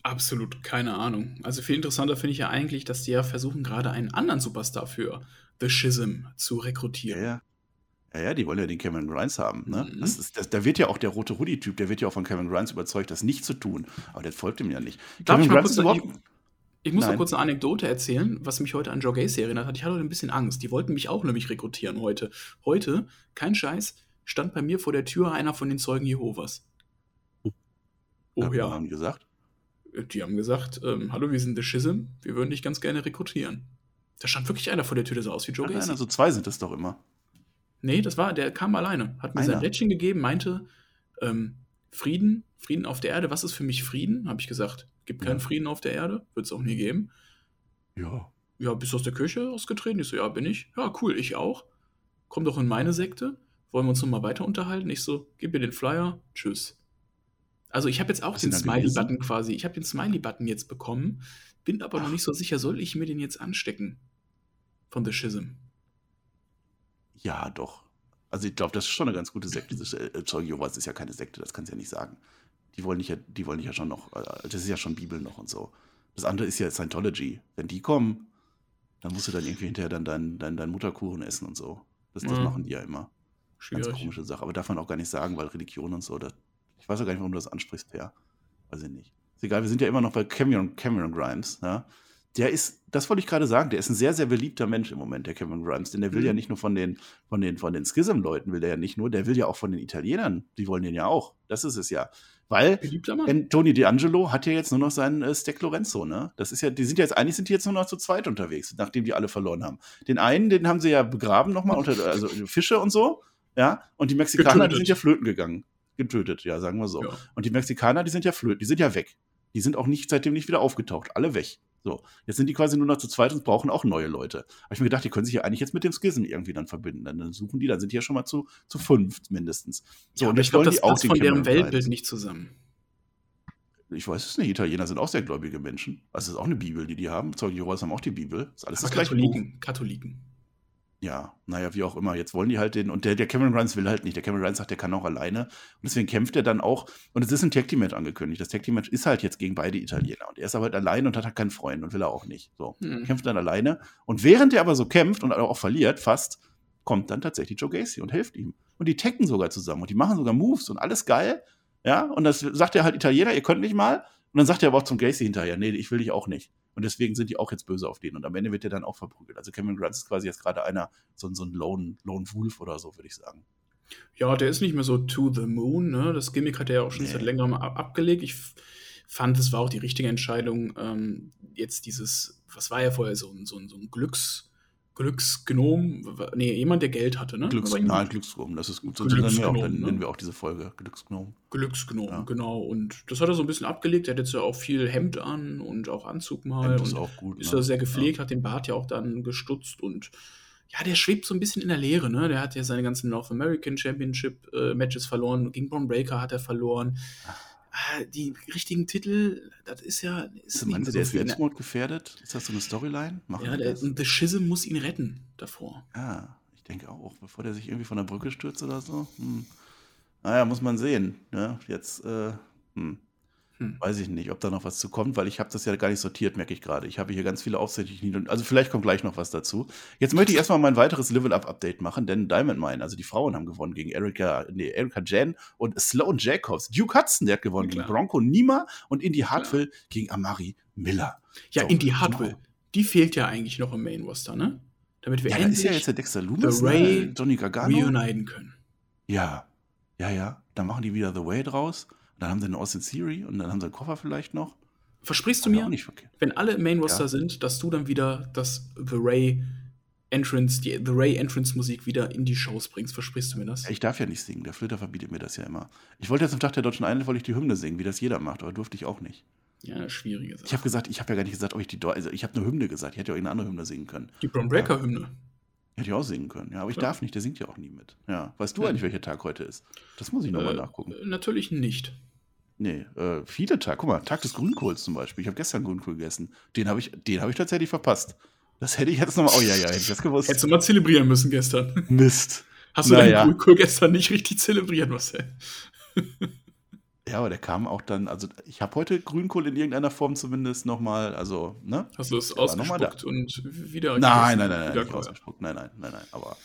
Absolut keine Ahnung. Also viel interessanter finde ich ja eigentlich, dass die ja versuchen, gerade einen anderen Superstar für The Schism zu rekrutieren. Ja, ja. Ja, ja, die wollen ja den Cameron Grimes haben. Ne? Mhm. Das ist, das, da wird ja auch der rote Hoodie-Typ, der wird ja auch von Cameron Grimes überzeugt, das nicht zu tun. Aber der folgt ihm ja nicht. Darf ich, mal kurz, ich, ich, muss noch kurz eine Anekdote erzählen, was mich heute an Joe Gacy erinnert hat. Ich hatte heute ein bisschen Angst. Die wollten mich auch nämlich rekrutieren heute. Heute, kein Scheiß, stand bei mir vor der Tür einer von den Zeugen Jehovas. Oh, oh ja. haben die gesagt? Die haben gesagt, ähm, hallo, wir sind The Schism, wir würden dich ganz gerne rekrutieren. Da stand wirklich einer vor der Tür, der sah aus wie Joe Ach, Gacy. Also zwei sind es doch immer. Nee, das war, der kam alleine, hat mir einer. sein Lädchen gegeben, meinte, ähm, Frieden, Frieden auf der Erde, was ist für mich Frieden? Habe ich gesagt, gibt keinen ja. Frieden auf der Erde, wird es auch nie geben. Ja. Ja, bist du aus der Kirche ausgetreten? Ich so, ja, bin ich. Ja, cool, ich auch. Komm doch in meine Sekte. Wollen wir uns noch mal weiter unterhalten? Ich so, gib mir den Flyer, tschüss. Also ich habe jetzt auch Was den Smiley-Button quasi, ich habe den Smiley-Button jetzt bekommen, bin aber Ach. noch nicht so sicher, soll ich mir den jetzt anstecken? Von The Schism. Ja, doch. Also ich glaube, das ist schon eine ganz gute Sekte. Das, äh, Jehovas ist ja keine Sekte, das kannst du ja nicht sagen. Die wollen nicht, die wollen nicht ja schon noch, äh, das ist ja schon Bibel noch und so. Das andere ist ja Scientology. Wenn die kommen, dann musst du dann irgendwie hinterher dann deinen dein, dein Mutterkuchen essen und so. Das, das mhm. machen die ja immer. Schwierig. Ganz komische Sache. Aber darf man auch gar nicht sagen, weil Religion und so, das, ich weiß auch gar nicht, warum du das ansprichst, Per. Weiß ich nicht. Ist egal, wir sind ja immer noch bei Cameron, Cameron Grimes. Ja? Der ist, das wollte ich gerade sagen, der ist ein sehr, sehr beliebter Mensch im Moment, der Cameron Grimes. Denn der will mhm. ja nicht nur von den, von den, von den Schism-Leuten, will der ja nicht nur, der will ja auch von den Italienern. Die wollen den ja auch. Das ist es ja. Weil Tony D'Angelo hat ja jetzt nur noch seinen äh, Stack Lorenzo, ne? Das ist ja, die sind ja jetzt, eigentlich sind die jetzt nur noch zu zweit unterwegs, nachdem die alle verloren haben. Den einen, den haben sie ja begraben nochmal, unter, also Fische und so, ja? Und die Mexikaner, die sind ja flöten gegangen getötet, ja, sagen wir so. Ja. Und die Mexikaner, die sind ja flöten, die sind ja weg. Die sind auch nicht seitdem nicht wieder aufgetaucht, alle weg. So, jetzt sind die quasi nur noch zu zweit und brauchen auch neue Leute. Habe ich mir gedacht, die können sich ja eigentlich jetzt mit dem Schism irgendwie dann verbinden. Dann suchen die, dann sind die ja schon mal zu, zu fünf mindestens. So, ja, und ich glaube, das passt von deren Weltbild nicht zusammen. Ich weiß es nicht. Italiener sind auch sehr gläubige Menschen. Also es ist auch eine Bibel, die die haben. Zeugen Jehovas haben auch die Bibel. Das ist alles Aber das Katholiken, Katholiken ja, naja, wie auch immer. Jetzt wollen die halt den, und der, der Cameron Grimes will halt nicht. Der Cameron Grimes sagt, der kann auch alleine. Und deswegen kämpft er dann auch. Und es ist ein Tag Team Match angekündigt. Das Tag Team Match ist halt jetzt gegen beide Italiener. Und er ist aber halt alleine und hat halt keinen Freund und will er auch nicht. So, hm. kämpft dann alleine. Und während er aber so kämpft und auch verliert, fast, kommt dann tatsächlich Joe Gacy und hilft ihm. Und die tacken sogar zusammen und die machen sogar Moves und alles geil. Ja, und das sagt er halt Italiener, ihr könnt mich mal. Und dann sagt er aber auch zum Gacy hinterher, nee, ich will dich auch nicht. Und deswegen sind die auch jetzt böse auf den. Und am Ende wird der dann auch verprügelt. Also Cameron Grant ist quasi jetzt gerade einer, so, so ein Lone, Lone Wolf oder so, würde ich sagen. Ja, der ist nicht mehr so to the moon. Ne? Das Gimmick hat er ja auch schon nee. seit längerem abgelegt. Ich fand, es war auch die richtige Entscheidung, ähm, jetzt dieses, was war ja vorher, so, so, so ein Glücks- Glücksgnom, nee, jemand, der Geld hatte, ne? Glücks, nein, Glücksgnom, das ist gut. Sonst nennen, wir auch, ne? nennen wir auch diese Folge Glücksgnom. Glücksgnom, ja. genau. Und das hat er so ein bisschen abgelegt. Er hat jetzt ja auch viel Hemd an und auch Anzug mal. Hemd ist auch gut. Ist ne? sehr gepflegt, ja. hat den Bart ja auch dann gestutzt und ja, der schwebt so ein bisschen in der Leere, ne? Der hat ja seine ganzen North American Championship äh, Matches verloren. Gegen Braun Breaker hat er verloren. Ach die richtigen Titel, das ist ja. Ist also meinst du, der ist Selbstmord gefährdet? Ist das so eine Storyline? Machen ja, der, The Schism muss ihn retten davor. Ja, ich denke auch, bevor der sich irgendwie von der Brücke stürzt oder so. Hm. Naja, muss man sehen. Ne? Jetzt, äh, hm. Hm. Weiß ich nicht, ob da noch was zu kommt, weil ich habe das ja gar nicht sortiert, merke ich gerade. Ich habe hier ganz viele Aufzeichnungen. Also vielleicht kommt gleich noch was dazu. Jetzt möchte ich erstmal mein weiteres Level-Up-Update machen, denn Diamond Mine, also die Frauen haben gewonnen gegen Erika, nee, Erika Jan und Sloan Jacobs. Duke Hudson, der hat gewonnen ja, gegen Bronco Nima und Indy Hartwell ja. gegen Amari Miller. Ja, so, Indy Hartwell, genau. die fehlt ja eigentlich noch im Main-Roster, ne? Damit wir ja, endlich ist ja jetzt der Dexter Loomis, The Ray ne? Johnny Gargano reuniten können. Ja, ja, ja. Dann machen die wieder The Way draus dann haben sie eine Austin Theory und dann haben sie einen Koffer vielleicht noch. Versprichst du mir, wenn alle im Main Roster ja. sind, dass du dann wieder das The Ray Entrance, die The Ray Entrance Musik wieder in die Shows bringst? Versprichst du mir das? Ich darf ja nicht singen. Der Flöter verbietet mir das ja immer. Ich wollte jetzt am Tag der Deutschen Einheit wollte ich die Hymne singen, wie das jeder macht, aber durfte ich auch nicht. Ja, schwierige Sache. Ich habe gesagt, ich habe ja gar nicht gesagt, ob ich die, also ich habe eine Hymne gesagt. Ich hätte ja auch eine andere Hymne singen können. Die Brown Breaker Hymne. Hätte ich auch singen können, ja, aber ich ja. darf nicht, der singt ja auch nie mit. Ja, weißt du ja. eigentlich, welcher Tag heute ist? Das muss ich nochmal äh, nachgucken. Natürlich nicht. Nee, äh, viele Tage. Guck mal, Tag des Grünkohls zum Beispiel. Ich habe gestern Grünkohl gegessen. Den habe ich, hab ich tatsächlich verpasst. Das hätte ich jetzt nochmal. Oh ja, ja, hätte ich das gewusst. Hättest du mal zelebrieren müssen gestern. Mist. Hast du naja. den Grünkohl gestern nicht richtig zelebriert, Marcel? Ja, aber der kam auch dann, also ich habe heute Grünkohl in irgendeiner Form zumindest nochmal, also, ne? Hast du es ausgespuckt und wieder Nein, nein, nein, nein, nicht ausgespuckt, nein, nein, nein, nein, aber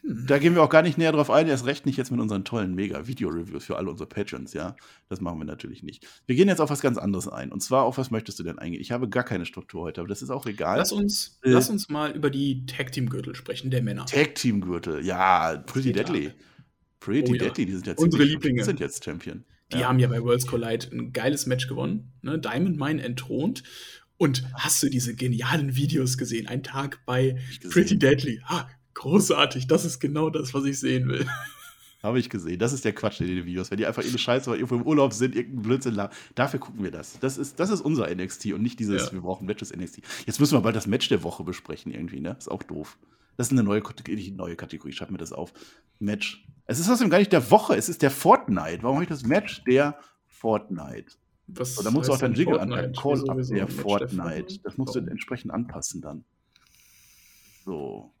hm. da gehen wir auch gar nicht näher drauf ein, erst recht nicht jetzt mit unseren tollen Mega-Video-Reviews für alle unsere Patrons, ja? Das machen wir natürlich nicht. Wir gehen jetzt auf was ganz anderes ein und zwar auf was möchtest du denn eingehen? Ich habe gar keine Struktur heute, aber das ist auch egal. Lass uns, äh, lass uns mal über die Tag-Team-Gürtel sprechen, der Männer. Tag-Team-Gürtel, ja, Pretty Deadly. Pretty oh, Deadly, die sind jetzt Unsere Lieblinge. sind jetzt Champion. Die ja. haben ja bei Worlds Collide ein geiles Match gewonnen. Ne? Diamond Mine entthront. Und hast du diese genialen Videos gesehen? Ein Tag bei Pretty Deadly. Ha, großartig. Das ist genau das, was ich sehen will. [LAUGHS] Habe ich gesehen. Das ist der Quatsch in den Videos. Wenn die einfach irgendeine Scheiße weil irgendwo im Urlaub sind, irgendein Blödsinn Dafür gucken wir das. Das ist, das ist unser NXT und nicht dieses, ja. wir brauchen Matches NXT. Jetzt müssen wir bald das Match der Woche besprechen irgendwie, ne? Ist auch doof. Das ist eine neue, neue Kategorie. Schreib mir das auf. Match. Es ist außerdem gar nicht der Woche, es ist der Fortnite. Warum habe ich das Match der Fortnite? Was so, da musst du auch deinen Jingle an Call up der Fortnite. Das musst du entsprechend anpassen dann. So.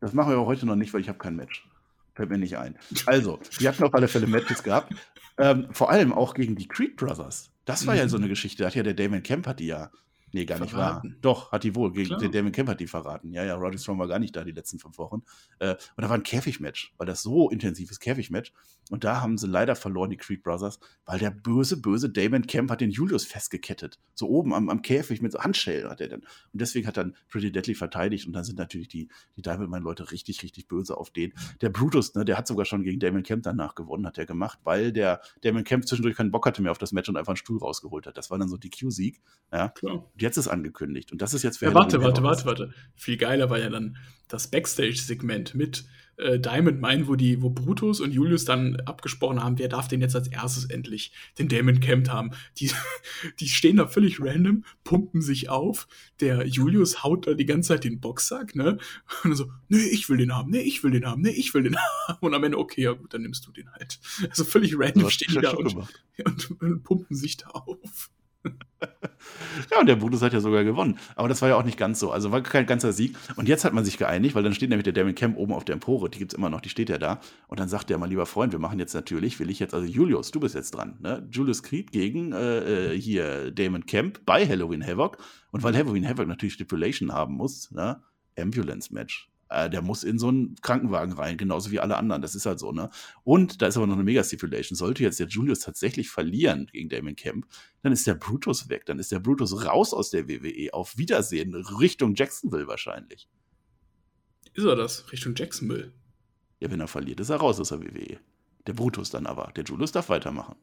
Das machen wir aber heute noch nicht, weil ich habe kein Match. Fällt mir nicht ein. Also, [LAUGHS] wir hatten auf alle Fälle Matches gehabt. Ähm, vor allem auch gegen die Creed Brothers. Das war mhm. ja so eine Geschichte. Da hat ja der Damon Kemp hat die ja Nee, gar nicht verraten. wahr. Doch, hat die wohl. Gegen den Damon Kemp hat die verraten. Ja, ja, Roddy Strong war gar nicht da die letzten fünf Wochen. Äh, und da war ein Käfigmatch, weil das so intensives Käfigmatch. Und da haben sie leider verloren, die Creed Brothers, weil der böse, böse Damon Kemp hat den Julius festgekettet. So oben am, am Käfig mit so Handschellen hat er dann. Und deswegen hat dann Pretty Deadly verteidigt. Und dann sind natürlich die, die Diamond-Leute richtig, richtig böse auf den. Der Brutus, ne, der hat sogar schon gegen Damon Kemp danach gewonnen, hat er gemacht, weil der Damon Kemp zwischendurch keinen Bock hatte mehr auf das Match und einfach einen Stuhl rausgeholt hat. Das war dann so die Q-Sieg. Ja. Klar. Und jetzt ist angekündigt. Und das ist jetzt für ja, Warte, warte, warte, warte. Viel geiler war ja dann das Backstage-Segment mit äh, Diamond Mine, wo die, wo Brutus und Julius dann abgesprochen haben, wer darf denn jetzt als erstes endlich den Damon Camp haben. Die, [LAUGHS] die stehen da völlig random, pumpen sich auf. Der Julius haut da die ganze Zeit den Boxsack, ne? Und so, nee, ich will den haben, nee, ich will den haben, nee, ich will den [LAUGHS] haben. Und am Ende, okay, ja gut, dann nimmst du den halt. Also völlig random stehen die da und, [LAUGHS] und, und pumpen sich da auf. [LAUGHS] ja, und der Brutus hat ja sogar gewonnen. Aber das war ja auch nicht ganz so. Also war kein ganzer Sieg. Und jetzt hat man sich geeinigt, weil dann steht nämlich der Damon Camp oben auf der Empore. Die gibt es immer noch, die steht ja da. Und dann sagt der mal, lieber Freund, wir machen jetzt natürlich, will ich jetzt, also Julius, du bist jetzt dran. Ne? Julius Creed gegen äh, äh hier Damon Camp bei Halloween Havoc. Und weil Halloween Havoc natürlich Stipulation haben muss, ne? Ambulance Match äh, der muss in so einen Krankenwagen rein, genauso wie alle anderen. Das ist halt so, ne? Und da ist aber noch eine Mega-Stipulation. Sollte jetzt der Julius tatsächlich verlieren gegen Damon Camp, dann ist der Brutus weg. Dann ist der Brutus raus aus der WWE. Auf Wiedersehen, Richtung Jacksonville wahrscheinlich. Ist er das? Richtung Jacksonville? Ja, wenn er verliert, ist er raus aus der WWE. Der Brutus dann aber. Der Julius darf weitermachen.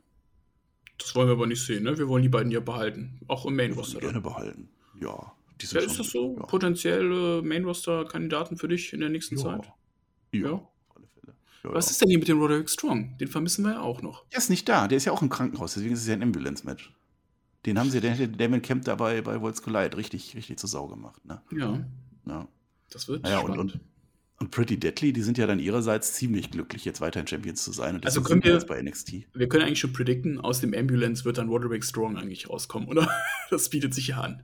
Das wollen wir aber nicht sehen, ne? Wir wollen die beiden ja behalten. Auch im Main Roster. Gerne behalten. Ja. Ja, ist das so? Ja. Potenzielle Main-Roster-Kandidaten für dich in der nächsten ja. Zeit? Ja. ja. Was ist denn hier mit dem Roderick Strong? Den vermissen wir ja auch noch. Der ist nicht da, der ist ja auch im Krankenhaus, deswegen ist es ja ein Ambulance-Match. Den haben sie, der hätte Damon Camp dabei bei Worlds Collide richtig, richtig zur Sau gemacht. Ne? Ja. ja. Das wird naja, spannend. Und, und, und, Pretty Deadly, die sind ja dann ihrerseits ziemlich glücklich, jetzt weiterhin Champions zu sein. Also können wir, bei NXT. wir können eigentlich schon predikten, aus dem Ambulance wird dann Roderick Strong eigentlich rauskommen, oder? [LAUGHS] Das bietet sich ja an.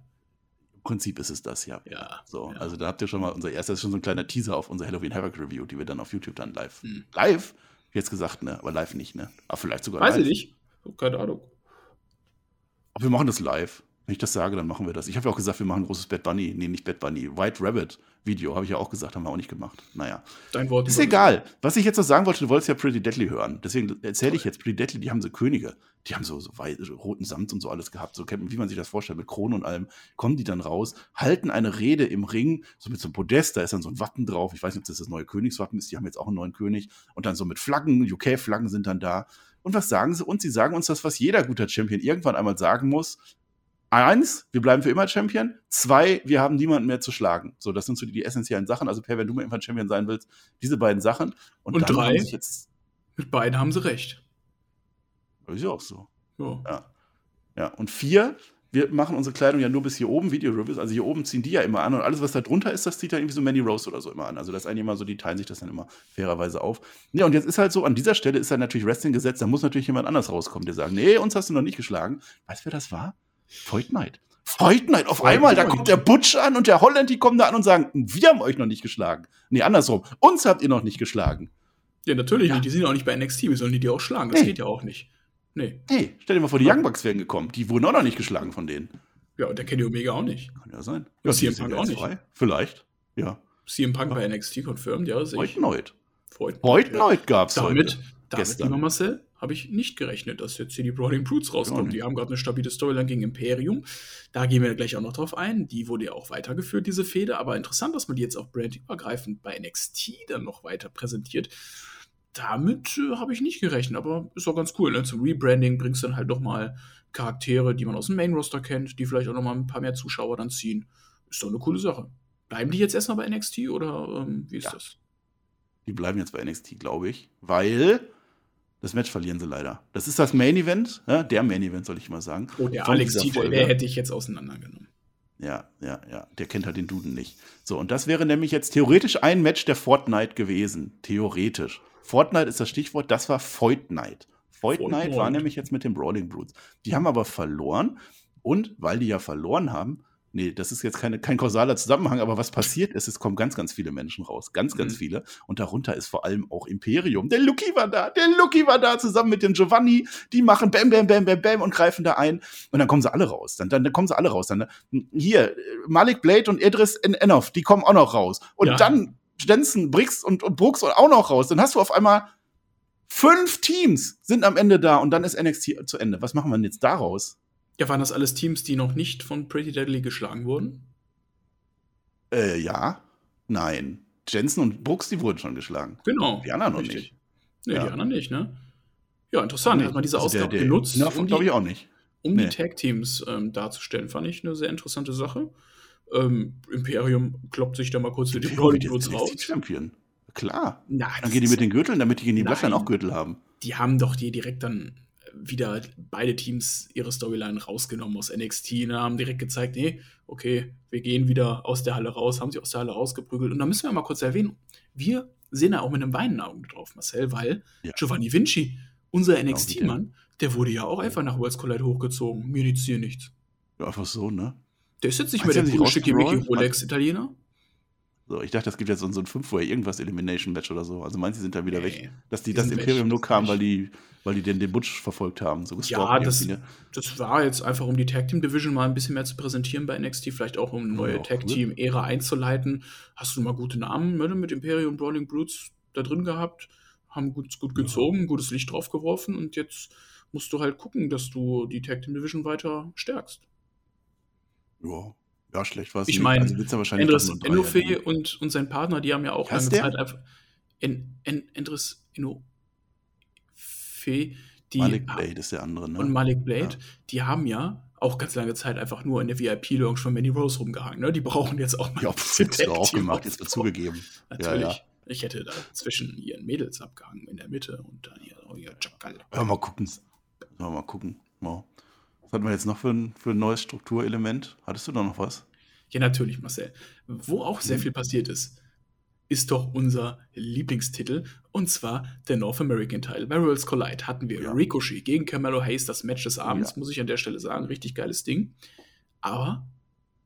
Prinzip ist es das, ja. Ja. So, ja. also da habt ihr schon mal unser erstes, schon so ein kleiner Teaser auf unser Halloween Havoc Review, die wir dann auf YouTube dann live. Hm. Live? Jetzt gesagt, ne? Aber live nicht, ne? Aber vielleicht sogar Weiß live. ich nicht. Keine Ahnung. Aber wir machen das live. Wenn ich das sage, dann machen wir das. Ich habe ja auch gesagt, wir machen ein großes Bad Bunny. Nee, nicht Bad Bunny. White Rabbit Video, habe ich ja auch gesagt, haben wir auch nicht gemacht. Naja. Dein Wort. Ist egal. Was ich jetzt noch sagen wollte, du wolltest ja Pretty Deadly hören. Deswegen erzähle ich jetzt Pretty Deadly, die haben so Könige. Die haben so, so roten Samt und so alles gehabt. So wie man sich das vorstellt, mit Krone und allem. Kommen die dann raus, halten eine Rede im Ring, so mit so einem Podest, da ist dann so ein Wappen drauf. Ich weiß nicht, ob das das neue Königswappen ist. Die haben jetzt auch einen neuen König. Und dann so mit Flaggen, UK-Flaggen sind dann da. Und was sagen sie uns? Sie sagen uns das, was jeder guter Champion irgendwann einmal sagen muss eins, wir bleiben für immer Champion. Zwei, wir haben niemanden mehr zu schlagen. So, das sind so die, die essentiellen Sachen. Also, Per, wenn du mal irgendwann Champion sein willst, diese beiden Sachen. Und, Und drei, jetzt, mit beiden haben sie recht. Das ist ja auch so. Ja. ja. Ja. Und vier, wir machen unsere Kleidung ja nur bis hier oben, Video-Reviews. Also hier oben ziehen die ja immer an und alles, was da drunter ist, das zieht dann irgendwie so Manny Rose oder so immer an. Also das ist eigentlich immer so, die teilen sich das dann immer fairerweise auf. Ja, und jetzt ist halt so, an dieser Stelle ist dann natürlich Wrestling gesetzt, da muss natürlich jemand anders rauskommen, der sagt, nee, uns hast du noch nicht geschlagen. Weißt du, wer das war? Fight Night. Fight Night. Auf einmal, da kommt der Butch an und der Holland, die kommen da an und sagen, wir haben euch noch nicht geschlagen. Nee, andersrum. Uns habt ihr noch nicht geschlagen. Ja, natürlich ja. nicht. Die sind ja auch nicht bei NXT. Wir sollen die die auch schlagen. Das hey. geht ja auch nicht. Nee. Hey, stell dir mal vor, die Young Bucks wären gekommen. Die wurden auch noch nicht geschlagen von denen. Ja, und der Kenny Omega auch nicht. Kann ja sein. Ja, CM Punk auch nicht. Frei. Vielleicht, ja. CM Punk ja. bei NXT confirmed, ja. Heute Neut. Heute Neut gab es Damit, heute. damit lieber Marcel, habe ich nicht gerechnet, dass jetzt hier die Brawling Brutes rauskommen. Die haben gerade eine stabile Storyline gegen Imperium. Da gehen wir gleich auch noch drauf ein. Die wurde ja auch weitergeführt, diese Fehde. Aber interessant, dass man die jetzt auch brandübergreifend bei NXT dann noch weiter präsentiert. Damit äh, habe ich nicht gerechnet, aber ist auch ganz cool. Ne? Zum Rebranding bringst du dann halt nochmal Charaktere, die man aus dem Main-Roster kennt, die vielleicht auch nochmal ein paar mehr Zuschauer dann ziehen. Ist doch eine coole Sache. Bleiben die jetzt erstmal bei NXT oder ähm, wie ist ja. das? Die bleiben jetzt bei NXT, glaube ich, weil das Match verlieren sie leider. Das ist das Main Event, ja, der Main Event, soll ich mal sagen. Oh, der Alex Titel, der hätte ich jetzt auseinandergenommen. Ja, ja, ja. Der kennt halt den Duden nicht. So, und das wäre nämlich jetzt theoretisch ein Match der Fortnite gewesen. Theoretisch. Fortnite ist das Stichwort, das war Night. Void Night war nämlich jetzt mit den Brawling Brutes. Die haben aber verloren. Und weil die ja verloren haben, Nee, das ist jetzt keine, kein kausaler Zusammenhang, aber was [LAUGHS] passiert ist, es kommen ganz, ganz viele Menschen raus. Ganz, ganz mhm. viele. Und darunter ist vor allem auch Imperium. Der Lucky war da, der Lucky war da zusammen mit dem Giovanni. Die machen Bam, Bam, Bam, Bam, Bam und greifen da ein. Und dann kommen sie alle raus. Dann, dann, dann kommen sie alle raus. Dann, hier, Malik Blade und Idris Enoff, die kommen auch noch raus. Und ja. dann Jensen, Brix und, und Brooks auch noch raus. Dann hast du auf einmal fünf Teams sind am Ende da und dann ist NXT zu Ende. Was machen wir denn jetzt daraus? Ja, waren das alles Teams, die noch nicht von Pretty Deadly geschlagen wurden? Äh, ja. Nein. Jensen und Brooks, die wurden schon geschlagen. Genau. Die anderen noch richtig. nicht. Nee, ja. die anderen nicht, ne? Ja, interessant. Nee, Hat man diese also Ausgabe genutzt, um, die, ich auch nicht. um nee. die Tag-Teams ähm, darzustellen. Fand ich eine sehr interessante Sache. Ähm, Imperium kloppt sich da mal kurz die Brawling Brutes raus. Champion. Klar. Na, dann gehen die mit den Gürteln, damit die gegen die Bloodline auch Gürtel haben. Die haben doch die direkt dann wieder beide Teams ihre Storyline rausgenommen aus NXT und haben direkt gezeigt, nee, okay, wir gehen wieder aus der Halle raus, haben sie aus der Halle rausgeprügelt. Und da müssen wir mal kurz erwähnen, wir sehen da auch mit einem weinenden Auge drauf, Marcel, weil ja. Giovanni Vinci, unser genau, NXT-Mann, der wurde ja auch einfach nach Worlds Collide hochgezogen. Mir nichts hier nichts. Ja, einfach so, ne? Der ist jetzt nicht mehr der coole Schickimicki Rolex-Italiener. So, ich dachte, das gibt jetzt so ein 5 oder irgendwas Elimination-Match oder so. Also meinst du, sind da wieder nee, weg, dass die das Imperium nur kam, weil die, weil die den, den Butch verfolgt haben. So ja, das, ne? das war jetzt einfach, um die Tag Team Division mal ein bisschen mehr zu präsentieren bei NXT, vielleicht auch um eine neue ja, Tag Team Ära einzuleiten. Hast du mal gute Namen ne, mit Imperium Brawling Brutes da drin gehabt, haben gut, gut gezogen, ja. gutes Licht drauf geworfen und jetzt musst du halt gucken, dass du die Tag Team Division weiter stärkst. Ja, ja, schlecht war es Ich meine, also Endres Enofe und, und sein Partner, die haben ja auch lange Zeit einfach. En, en, Endres Enofe, die. Malik Blade ist der andere, ne? Und Malik Blade, ja. die haben ja auch ganz lange Zeit einfach nur in der VIP-Lounge von Manny Rose rumgehangen. Ne? Die brauchen jetzt auch mal ja, das hast du auch gemacht, jetzt wird zugegeben. Natürlich. Ja, ja. Ich hätte da zwischen ihren Mädels abgehangen in der Mitte und dann hier, oh ja, Chakal. Ja, mal gucken. Mal gucken. Mal. Was hatten wir jetzt noch für ein, für ein neues Strukturelement? Hattest du da noch was? Ja, natürlich, Marcel. Wo auch sehr mhm. viel passiert ist, ist doch unser Lieblingstitel und zwar der North American Title. Bei Worlds Collide hatten wir ja. Ricochet gegen Camelo Hayes, das Match des Abends, ja. muss ich an der Stelle sagen. Richtig geiles Ding. Aber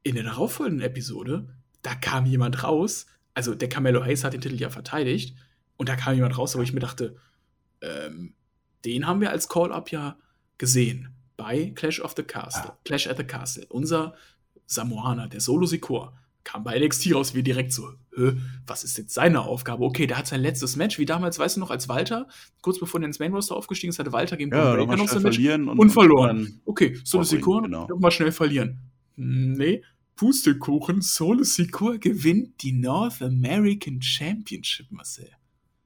in der darauffolgenden Episode, da kam jemand raus, also der Camelo Hayes hat den Titel ja verteidigt und da kam jemand raus, wo ich mir dachte, ähm, den haben wir als Call-Up ja gesehen bei Clash of the Castle, ah. Clash at the Castle. Unser Samoaner, der Solo Sikor, kam bei NXT raus, wie direkt so, was ist jetzt seine Aufgabe? Okay, der hat sein letztes Match, wie damals, weißt du noch, als Walter, kurz bevor er ins Main Roster aufgestiegen ist, hatte Walter gegen ja, Breaker noch sein Match und, und, verloren. Okay, Solo Sikor, genau. mal schnell verlieren. Nee, Pustekuchen, Solo Sikor gewinnt die North American Championship, Marcel.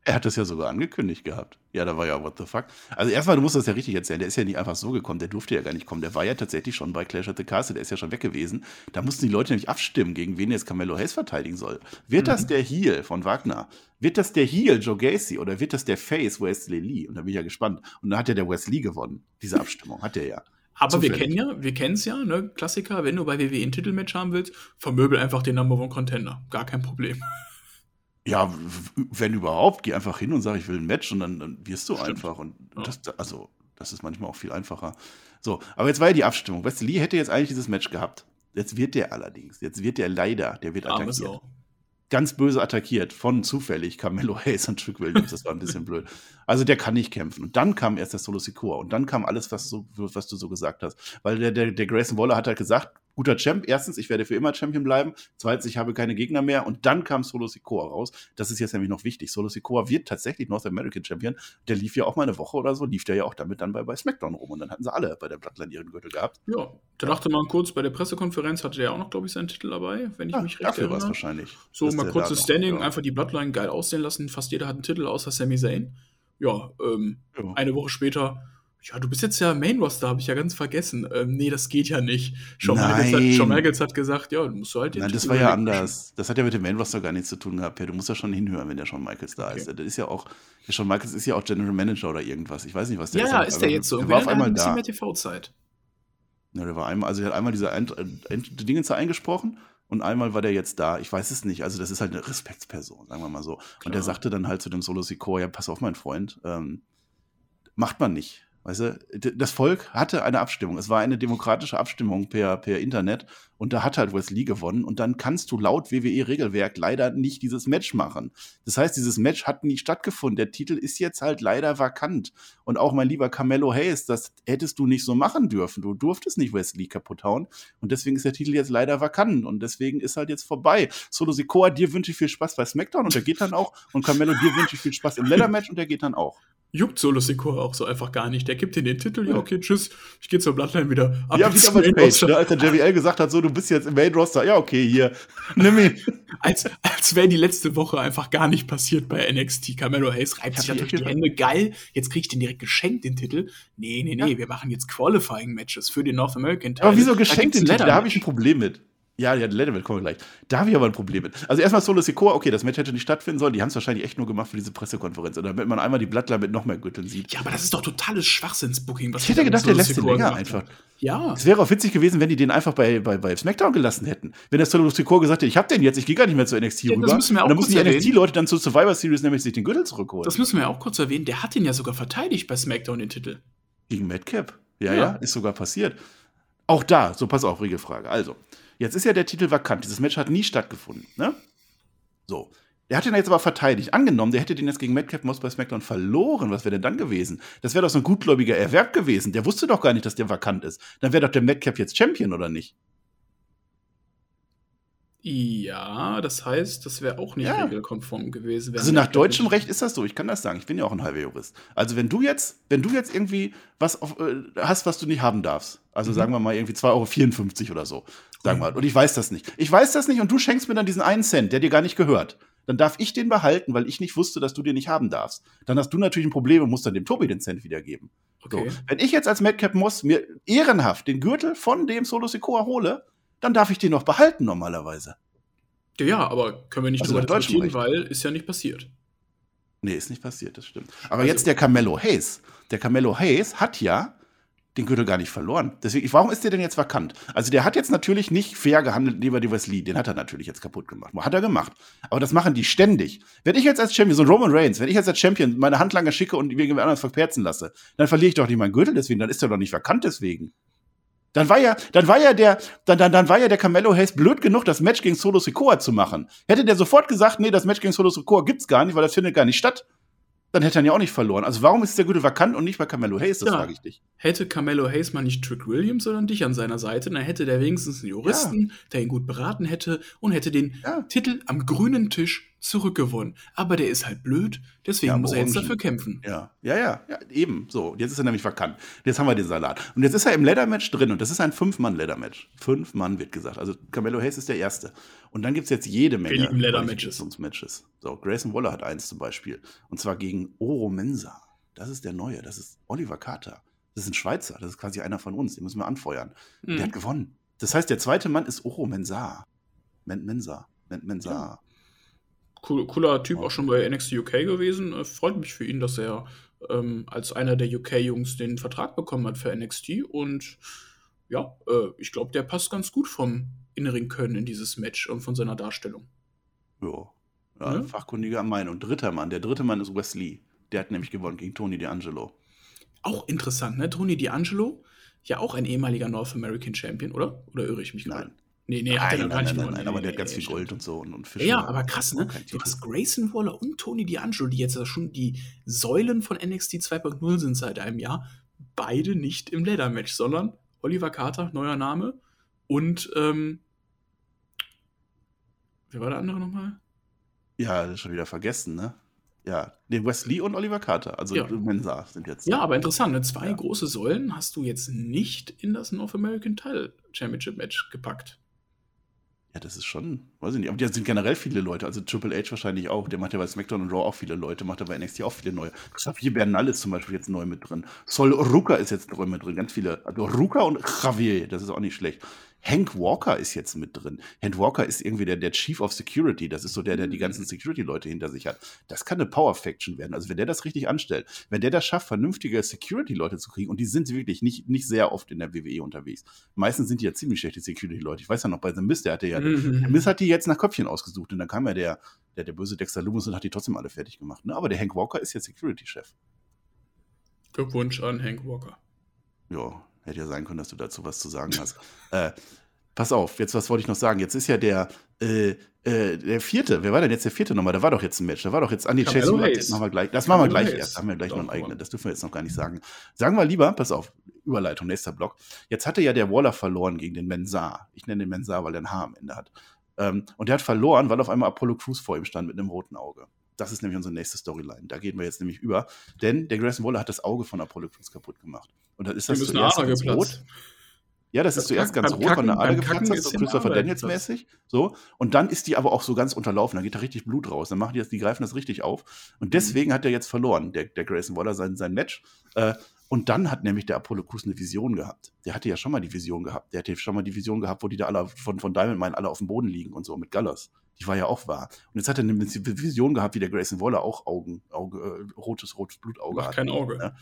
Er hat das ja sogar angekündigt gehabt. Ja, da war ja what the fuck. Also erstmal, du musst das ja richtig erzählen. Der ist ja nicht einfach so gekommen. Der durfte ja gar nicht kommen. Der war ja tatsächlich schon bei Clash at the Castle. Der ist ja schon weg gewesen. Da mussten die Leute nämlich abstimmen, gegen wen jetzt Carmelo Hayes verteidigen soll. Wird mhm. das der Heel von Wagner? Wird das der Heel Joe Gacy? Oder wird das der Face Wesley Lee? Und da bin ich ja gespannt. Und da hat ja der Wesley gewonnen. Diese Abstimmung hat er ja. Aber Zufällig. wir kennen ja, wir kennen es ja, ne? Klassiker, wenn du bei WWE ein Titelmatch haben willst, vermöbel einfach den Number One Contender. Gar kein Problem. Ja, wenn überhaupt, geh einfach hin und sag, ich will ein Match und dann, dann wirst du Stimmt. einfach. Und ja. das, also, das ist manchmal auch viel einfacher. So, aber jetzt war ja die Abstimmung. Weißt du, Lee hätte jetzt eigentlich dieses Match gehabt. Jetzt wird der allerdings, jetzt wird der leider, der wird attackiert. ganz böse attackiert von zufällig Carmelo [LAUGHS] Hayes und Trick Williams. Das war ein bisschen blöd. Also der kann nicht kämpfen. Und dann kam erst der Solo Sikoa und dann kam alles, was, so, was du so gesagt hast. Weil der, der, der Grayson Waller hat halt gesagt, guter Champ. Erstens, ich werde für immer Champion bleiben. Zweitens, ich habe keine Gegner mehr. Und dann kam Solo Sikoa raus. Das ist jetzt nämlich noch wichtig. Solo Sikoa wird tatsächlich North American Champion. Der lief ja auch mal eine Woche oder so, lief der ja auch damit dann bei, bei SmackDown rum. Und dann hatten sie alle bei der Bloodline ihren Gürtel gehabt. Ja, da dachte man kurz, bei der Pressekonferenz hatte der auch noch, glaube ich, seinen Titel dabei, wenn ich ja, mich recht dafür erinnere. wahrscheinlich. So, mal kurzes Standing, noch, ja. einfach die Bloodline geil aussehen lassen. Fast jeder hat einen Titel, außer Sami Zayn. Ja, ähm, ja. eine Woche später ja, du bist jetzt ja Main Roster, habe ich ja ganz vergessen. Ähm, nee, das geht ja nicht. Shawn Michaels, hat, Shawn Michaels hat gesagt, ja, du musst du halt den Nein, das war ja anders. Das hat ja mit dem Main Roster gar nichts zu tun gehabt. Ja, du musst ja schon hinhören, wenn der Shawn Michaels da okay. ist. Der ist ja auch, der Shawn Michaels ist ja auch General Manager oder irgendwas. Ich weiß nicht, was der ja, ist. Ja, ist der jetzt so. Der war auf einmal ein bisschen mehr TV-Zeit. Ja, der war einmal, also er hat einmal diese End, End Dinge eingesprochen und einmal war der jetzt da. Ich weiß es nicht. Also, das ist halt eine Respektsperson, sagen wir mal so. Klar. Und der sagte dann halt zu dem Solo Sikoa, ja, pass auf, mein Freund, ähm, macht man nicht. Weißt du, das Volk hatte eine Abstimmung. Es war eine demokratische Abstimmung per, per Internet und da hat halt Wesley gewonnen und dann kannst du laut WWE-Regelwerk leider nicht dieses Match machen. Das heißt, dieses Match hat nie stattgefunden. Der Titel ist jetzt halt leider vakant. Und auch mein lieber Carmelo Hayes, das hättest du nicht so machen dürfen. Du durftest nicht Wesley kaputt hauen und deswegen ist der Titel jetzt leider vakant und deswegen ist halt jetzt vorbei. Solo Sikoa, dir wünsche ich viel Spaß bei SmackDown und der geht dann auch und Carmelo, dir wünsche ich viel Spaß im Leather-Match und der geht dann auch juckt Solo auch so einfach gar nicht. Der gibt dir den Titel, ja, okay, tschüss, ich gehe zur Bloodline wieder. Ab ja, wie aber Page, ne, als der JBL gesagt hat, so, du bist jetzt im Main Roster, ja, okay, hier, [LAUGHS] nimm ihn. als als wäre die letzte Woche einfach gar nicht passiert bei NXT. Carmelo Hayes reibt sich natürlich die Hände, geil, jetzt krieg ich den direkt geschenkt, den Titel. Nee, nee, nee, ja. wir machen jetzt Qualifying-Matches für den North American Title. Aber wieso geschenkt den Titel? Da habe ich ein Problem mit. Ja, ja, Leatherman kommen wir gleich. Da habe ich aber ein Problem mit. Also erstmal Solo Sikoa, okay, das Match hätte nicht stattfinden sollen. Die haben es wahrscheinlich echt nur gemacht für diese Pressekonferenz. Oder damit man einmal die Bloodline mit noch mehr Gürteln sieht. Ja, aber das ist doch totales Schwachsinnsbooking. Ich hätte gedacht, der lässt den länger einfach. Ja. Es wäre auch witzig gewesen, wenn die den einfach bei, bei, bei SmackDown gelassen hätten. Wenn der Solo Sikoa gesagt hätte, ich hab den jetzt, ich gehe gar nicht mehr zu NXT ja, rüber. Das müssen wir auch und dann müssen die NXT-Leute dann zur Survivor Series nämlich sich den Gürtel zurückholen. Das müssen wir auch kurz erwähnen. Der hat den ja sogar verteidigt bei SmackDown, den Titel. Gegen Madcap. Ja, ja, ja, ist sogar passiert. Auch da, so pass auf, Regelfrage. Also, Jetzt ist ja der Titel vakant. Dieses Match hat nie stattgefunden. Ne? So. Der hat den jetzt aber verteidigt. Angenommen, der hätte den jetzt gegen Madcap Moss bei SmackDown verloren. Was wäre denn dann gewesen? Das wäre doch so ein gutgläubiger Erwerb gewesen. Der wusste doch gar nicht, dass der vakant ist. Dann wäre doch der Madcap jetzt Champion, oder nicht? Ja, das heißt, das wäre auch nicht ja. regelkonform gewesen. Also nach deutschem Recht ist das so. Ich kann das sagen. Ich bin ja auch ein halber Jurist. Also wenn du jetzt, wenn du jetzt irgendwie was auf, äh, hast, was du nicht haben darfst, also mhm. sagen wir mal irgendwie 2,54 Euro oder so, sagen wir. Mhm. Und ich weiß das nicht. Ich weiß das nicht und du schenkst mir dann diesen einen Cent, der dir gar nicht gehört. Dann darf ich den behalten, weil ich nicht wusste, dass du den nicht haben darfst. Dann hast du natürlich ein Problem und musst dann dem Tobi den Cent wiedergeben. Okay. So. Wenn ich jetzt als Madcap Moss mir ehrenhaft den Gürtel von dem Solo Sikoa hole, dann darf ich den noch behalten normalerweise. Ja, aber können wir nicht also drüber diskutieren, weil ist ja nicht passiert. Nee, ist nicht passiert, das stimmt. Aber also, jetzt der Carmelo Hayes. Der Carmelo Hayes hat ja den Gürtel gar nicht verloren. Deswegen, warum ist der denn jetzt vakant? Also der hat jetzt natürlich nicht fair gehandelt, lieber die Wesley. Den hat er natürlich jetzt kaputt gemacht. Hat er gemacht. Aber das machen die ständig. Wenn ich jetzt als Champion, so ein Roman Reigns, wenn ich jetzt als Champion meine Handlanger schicke und irgendwer anders verperzen lasse, dann verliere ich doch nicht meinen Gürtel deswegen, dann ist er doch nicht vakant deswegen. Dann war ja, dann war ja der, dann, dann, dann war ja der Carmelo Hayes blöd genug, das Match gegen Solo Sikoa zu machen. Hätte der sofort gesagt, nee, das Match gegen Solo Sikoa gibt's gar nicht, weil das findet gar nicht statt, dann hätte er ja auch nicht verloren. Also warum ist der gute vakant und nicht bei Carmelo Hayes, das ja. frage ich dich. Hätte Carmelo Hayes mal nicht Trick Williams, sondern dich an seiner Seite, dann hätte der wenigstens einen Juristen, ja. der ihn gut beraten hätte und hätte den ja. Titel am grünen Tisch zurückgewonnen. Aber der ist halt blöd, deswegen ja, muss er jetzt dafür kämpfen. Ja, ja, ja, ja, eben. So, jetzt ist er nämlich verkannt. Jetzt haben wir den Salat. Und jetzt ist er im Leather-Match drin und das ist ein Fünf-Mann-Leather-Match. Fünf Mann wird gesagt. Also Carmelo Hayes ist der Erste. Und dann gibt es jetzt jede Menge Leather-Matches. Matches. So, Grayson Waller hat eins zum Beispiel. Und zwar gegen Oro Mensa. Das ist der Neue. Das ist Oliver Carter. Das ist ein Schweizer. Das ist quasi einer von uns. Den müssen wir anfeuern. Mhm. Der hat gewonnen. Das heißt, der zweite Mann ist Oro Mensa. Men Mensa. Men Mensa. Ja cooler Typ, auch schon bei NXT UK gewesen. Äh, freut mich für ihn, dass er ähm, als einer der UK-Jungs den Vertrag bekommen hat für NXT. Und ja, äh, ich glaube, der passt ganz gut vom inneren Können in dieses Match und von seiner Darstellung. Ja, ja, ja? fachkundiger Meinung. Dritter Mann, der dritte Mann ist Wesley. Der hat nämlich gewonnen gegen Tony D'Angelo. Auch interessant, ne? Tony D'Angelo, ja auch ein ehemaliger North American Champion, oder? Oder irre ich mich gerade? Nein. Nee, nee, hat nein, er nein, nein, nein, nein, aber der hat ganz viel Gold und so und, und Fische. Ja, aber krass, ne? Du hast Grayson Waller und Tony D'Angelo, die jetzt schon die Säulen von NXT 2.0 sind seit einem Jahr, beide nicht im Leather-Match, sondern Oliver Carter, neuer Name, und ähm, wer war der andere nochmal? Ja, schon wieder vergessen, ne? Ja, den Wesley und Oliver Carter, also ja. Mensa sind jetzt. Ja, aber interessant, ne? zwei ja. große Säulen hast du jetzt nicht in das North American Title Championship Match gepackt. Ja, das ist schon, weiß ich nicht. Aber die sind generell viele Leute. Also Triple H wahrscheinlich auch. Der macht ja bei SmackDown und Raw auch viele Leute, macht aber bei NXT auch viele neue. Xavier Bernal ist zum Beispiel jetzt neu mit drin. Sol Ruka ist jetzt neu mit drin. Ganz viele. Also Ruka und Javier, das ist auch nicht schlecht. Hank Walker ist jetzt mit drin. Hank Walker ist irgendwie der, der Chief of Security. Das ist so der, der die ganzen Security-Leute hinter sich hat. Das kann eine Power-Faction werden. Also wenn der das richtig anstellt, wenn der das schafft, vernünftige Security-Leute zu kriegen, und die sind wirklich nicht, nicht sehr oft in der WWE unterwegs. Meistens sind die ja ziemlich schlechte Security-Leute. Ich weiß ja noch, bei The Mist, der hatte ja, mhm. der Mist hat die jetzt nach Köpfchen ausgesucht und dann kam ja der, der, der böse Dexter Loomis und hat die trotzdem alle fertig gemacht. Ne? Aber der Hank Walker ist jetzt Security-Chef. Glückwunsch an Hank Walker. Ja, hätte ja sein können, dass du dazu was zu sagen hast. [LAUGHS] äh, pass auf, jetzt was wollte ich noch sagen? Jetzt ist ja der, äh, äh, der vierte, wer war denn jetzt der vierte nochmal? Da war doch jetzt ein Match, da war doch jetzt Andy Chase. Das machen wir gleich, das machen wir gleich erst, da haben wir gleich noch einen eigenen, das dürfen wir jetzt noch gar nicht sagen. Sagen wir lieber, pass auf, Überleitung, nächster Block. Jetzt hatte ja der Waller verloren gegen den Mensar. Ich nenne den Mensar, weil er ein Haar am Ende hat. Ähm, und der hat verloren, weil auf einmal Apollo Crews vor ihm stand mit einem roten Auge. Das ist nämlich unsere nächste Storyline. Da gehen wir jetzt nämlich über. Denn der Grayson Waller hat das Auge von Apollo Crews kaputt gemacht. Und dann ist das zuerst rot. Ja, das, das ist zuerst ganz rot, weil eine Ader geplatzt ist, so Christopher Daniels mäßig. So. Und dann ist die aber auch so ganz unterlaufen. Dann geht da richtig Blut raus. Dann machen die das, die greifen das richtig auf. Und deswegen mhm. hat er jetzt verloren, der, der Grayson Waller, sein, sein Match. Äh, und dann hat nämlich der Apollo Crews eine Vision gehabt. Der hatte ja schon mal die Vision gehabt. Der hatte schon mal die Vision gehabt, wo die da alle von, von Diamond Mine alle auf dem Boden liegen und so mit Gallows. Die war ja auch wahr. Und jetzt hat er eine Vision gehabt, wie der Grayson Waller auch Augen, Auge, äh, rotes, rotes Blutauge hat. Kein Auge. Ne?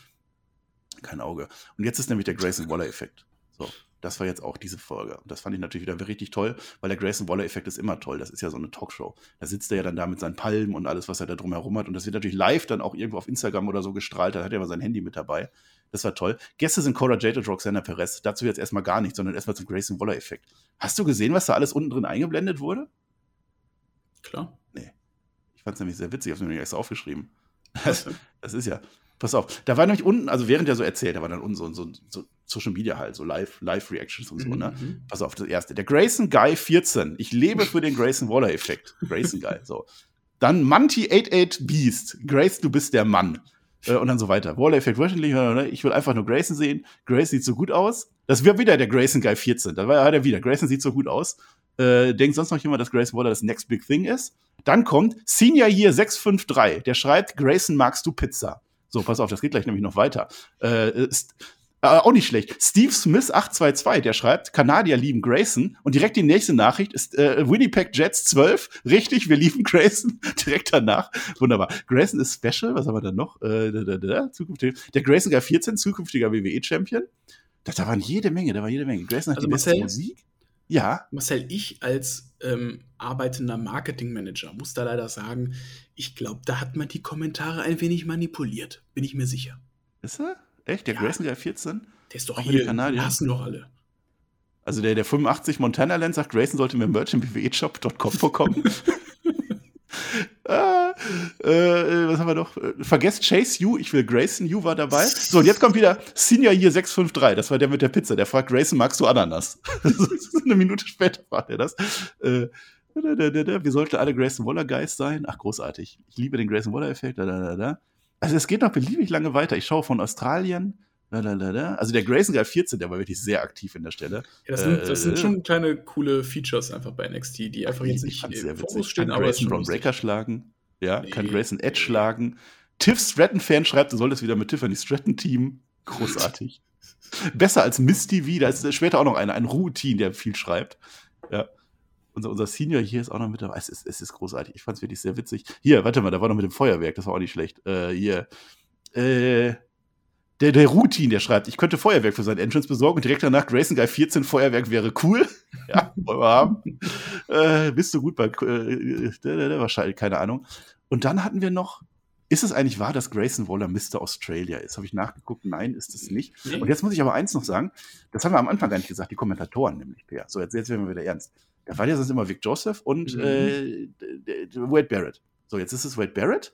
Kein Auge. Und jetzt ist nämlich der Grayson Waller-Effekt. So. Das war jetzt auch diese Folge. Und das fand ich natürlich wieder richtig toll, weil der Grayson Waller-Effekt ist immer toll. Das ist ja so eine Talkshow. Da sitzt er ja dann da mit seinen Palmen und alles, was er da drumherum hat. Und das wird natürlich live dann auch irgendwo auf Instagram oder so gestrahlt. Da hat er aber sein Handy mit dabei. Das war toll. Gäste sind Cora Jade und Roxana Perez. Dazu jetzt erstmal gar nichts, sondern erstmal zum Grayson Waller-Effekt. Hast du gesehen, was da alles unten drin eingeblendet wurde? Klar. Nee. Ich fand es nämlich sehr witzig. Ich habe es mir extra aufgeschrieben. [LAUGHS] Das, das ist ja. Pass auf, da war nämlich unten, also während er so erzählt, da war dann unten so, so, so Social Media halt, so Live, Live-Reactions und so, ne? mhm. ne? Pass auf, das erste. Der Grayson Guy 14. Ich lebe für den Grayson Waller-Effekt. Grayson Guy, so. Dann Monty88 Beast. Grace, du bist der Mann. Äh, und dann so weiter. Waller-Effekt wöchentlich, ne? ich will einfach nur Grayson sehen. Grace sieht so gut aus. Das wäre wieder der Grayson Guy 14. Da war er wieder. Grayson sieht so gut aus. Äh, denkt sonst noch jemand, dass Grayson Waller das Next Big Thing ist? Dann kommt Senior Year 653. Der schreibt, Grayson, magst du Pizza? So, pass auf, das geht gleich nämlich noch weiter. Äh, ist, äh, auch nicht schlecht. Steve Smith 822, der schreibt, Kanadier lieben Grayson. Und direkt die nächste Nachricht ist äh, Winnipeg Jets 12. Richtig, wir lieben Grayson. [LAUGHS] direkt danach. Wunderbar. Grayson ist special. Was haben wir dann noch? Äh, da, da, da, zukünftig. Der Grayson Guy 14, zukünftiger WWE-Champion. Da, da waren jede Menge, da war jede Menge. Grayson hat also die Marcel, beste Musik. Ja. Marcel, ich als ähm, arbeitender Marketingmanager muss da leider sagen, ich glaube, da hat man die Kommentare ein wenig manipuliert. Bin ich mir sicher. Ist er? Echt? Der ja. Grayson der 14? Der ist doch auch hier. Die Kanadier. Hassen doch alle. Also der, der 85 Montana Land sagt, Grayson sollte mir Merch im WWE-Shop.com bekommen. [LAUGHS] [LAUGHS] ah, äh, was haben wir noch? Vergesst Chase You, ich will Grayson You war dabei. So, und jetzt kommt wieder Senior Year 653, das war der mit der Pizza. Der fragt Grayson, magst du Ananas? [LAUGHS] eine Minute später fragt er das. Äh, wir sollten alle Grayson Waller Guys sein. Ach, großartig. Ich liebe den Grayson Waller Effekt. Also es geht noch beliebig lange weiter. Ich schaue von Australien. Also der Grayson Guy 14, der war wirklich sehr aktiv in der Stelle. Ja, das, sind, das sind äh, schon kleine coole Features einfach bei NXT, die einfach jetzt nicht im Fokus stehen. Kann aber Grayson Braun Breaker schlagen. Ja, nee. kann Grayson Edge schlagen. Tiff Stratton-Fan schreibt, du solltest wieder mit Tiffany Stratton-Team. Großartig. [LAUGHS] Besser als Misty V. Da ist später auch noch einer, ein Routine, der viel schreibt. Ja unser, unser Senior hier ist auch noch mit dabei. Es ist, es ist großartig. Ich fand es wirklich sehr witzig. Hier, warte mal, da war noch mit dem Feuerwerk, das war auch nicht schlecht. Äh, hier. Äh, der, der Routine, der schreibt, ich könnte Feuerwerk für sein Entrance besorgen und direkt danach Grayson Guy 14 Feuerwerk wäre cool. [LAUGHS] ja, wollen wir haben. Äh, bist du gut bei, äh, wahrscheinlich, keine Ahnung. Und dann hatten wir noch, ist es eigentlich wahr, dass Grayson Waller Mr. Australia ist? Habe ich nachgeguckt? Nein, ist es nicht. Nee. Und jetzt muss ich aber eins noch sagen, das haben wir am Anfang gar nicht gesagt, die Kommentatoren nämlich, Per. So, jetzt, jetzt werden wir wieder ernst. Da war ja sonst immer Vic Joseph und mhm. äh, Wade Barrett. So, jetzt ist es Wade Barrett.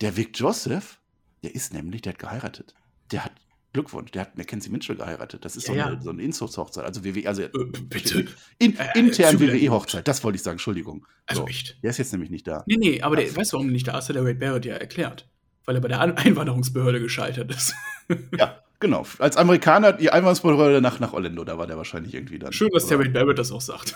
Der Vic Joseph, der ist nämlich, der hat geheiratet. Der hat Glückwunsch, der hat Mackenzie Mitchell geheiratet. Das ist ja, so, eine, ja. so eine Inzuchtshochzeit. Also WWE, also äh, bitte. In, äh, intern WWE-Hochzeit, das wollte ich sagen, Entschuldigung. Also so. echt. Der ist jetzt nämlich nicht da. Nee, nee, aber der, weißt du, warum er nicht da ist, hat der Wade Barrett ja erklärt. Weil er bei der Einwanderungsbehörde gescheitert ist. [LAUGHS] ja, genau. Als Amerikaner, die Einwanderungsbehörde nach, nach Orlando, da war der wahrscheinlich irgendwie dann. Schön, dass der Wade Barrett das auch sagt.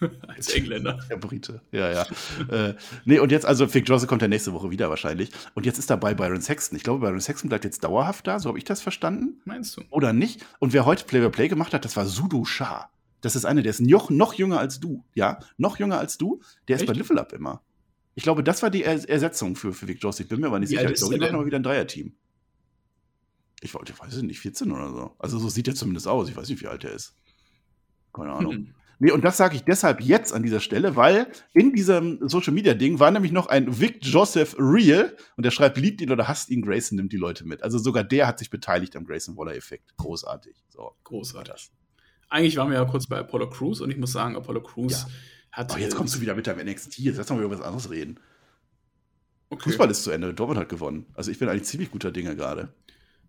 [LAUGHS] Als Engländer. [LAUGHS] Der Brite, ja, ja. äh, nee, und jetzt, also Vic Joseph kommt ja nächste Woche wieder wahrscheinlich. Und jetzt ist dabei Byron Sexton. Ich glaube, Byron Sexton bleibt jetzt dauerhaft da, so habe ich das verstanden. Meinst du? Oder nicht? Und wer heute Play by Play gemacht hat, das war Sudo Shah. Das ist einer, der ist noch, noch jünger als du. Ja, noch jünger als du. Der Echt? ist bei Level Up immer. Ich glaube, das war die er Ersetzung für, für Vic Joseph. Ich bin mir aber nicht Wie sicher. Ich glaube, ich noch wieder ein Dreier-Team. Ich wollte, ich weiß nicht, 14 oder so. Also so sieht er zumindest aus. Ich weiß nicht, wie alt er ist. Keine Ahnung. Hm. [LAUGHS] Nee, und das sage ich deshalb jetzt an dieser Stelle, weil in diesem Social Media Ding war nämlich noch ein Vic Joseph Real und der schreibt, liebt ihn oder hasst ihn, Grayson nimmt die Leute mit. Also sogar der hat sich beteiligt am Grayson Waller Effekt. Großartig. So. Großartig. Eigentlich waren wir ja kurz bei Apollo Crews und ich muss sagen, Apollo Crews ja. hat. Aber jetzt kommst du wieder mit deinem NXT, jetzt lass mal über was anderes reden. Okay. Fußball ist zu Ende, Dortmund hat gewonnen. Also ich bin eigentlich ziemlich guter Dinge gerade.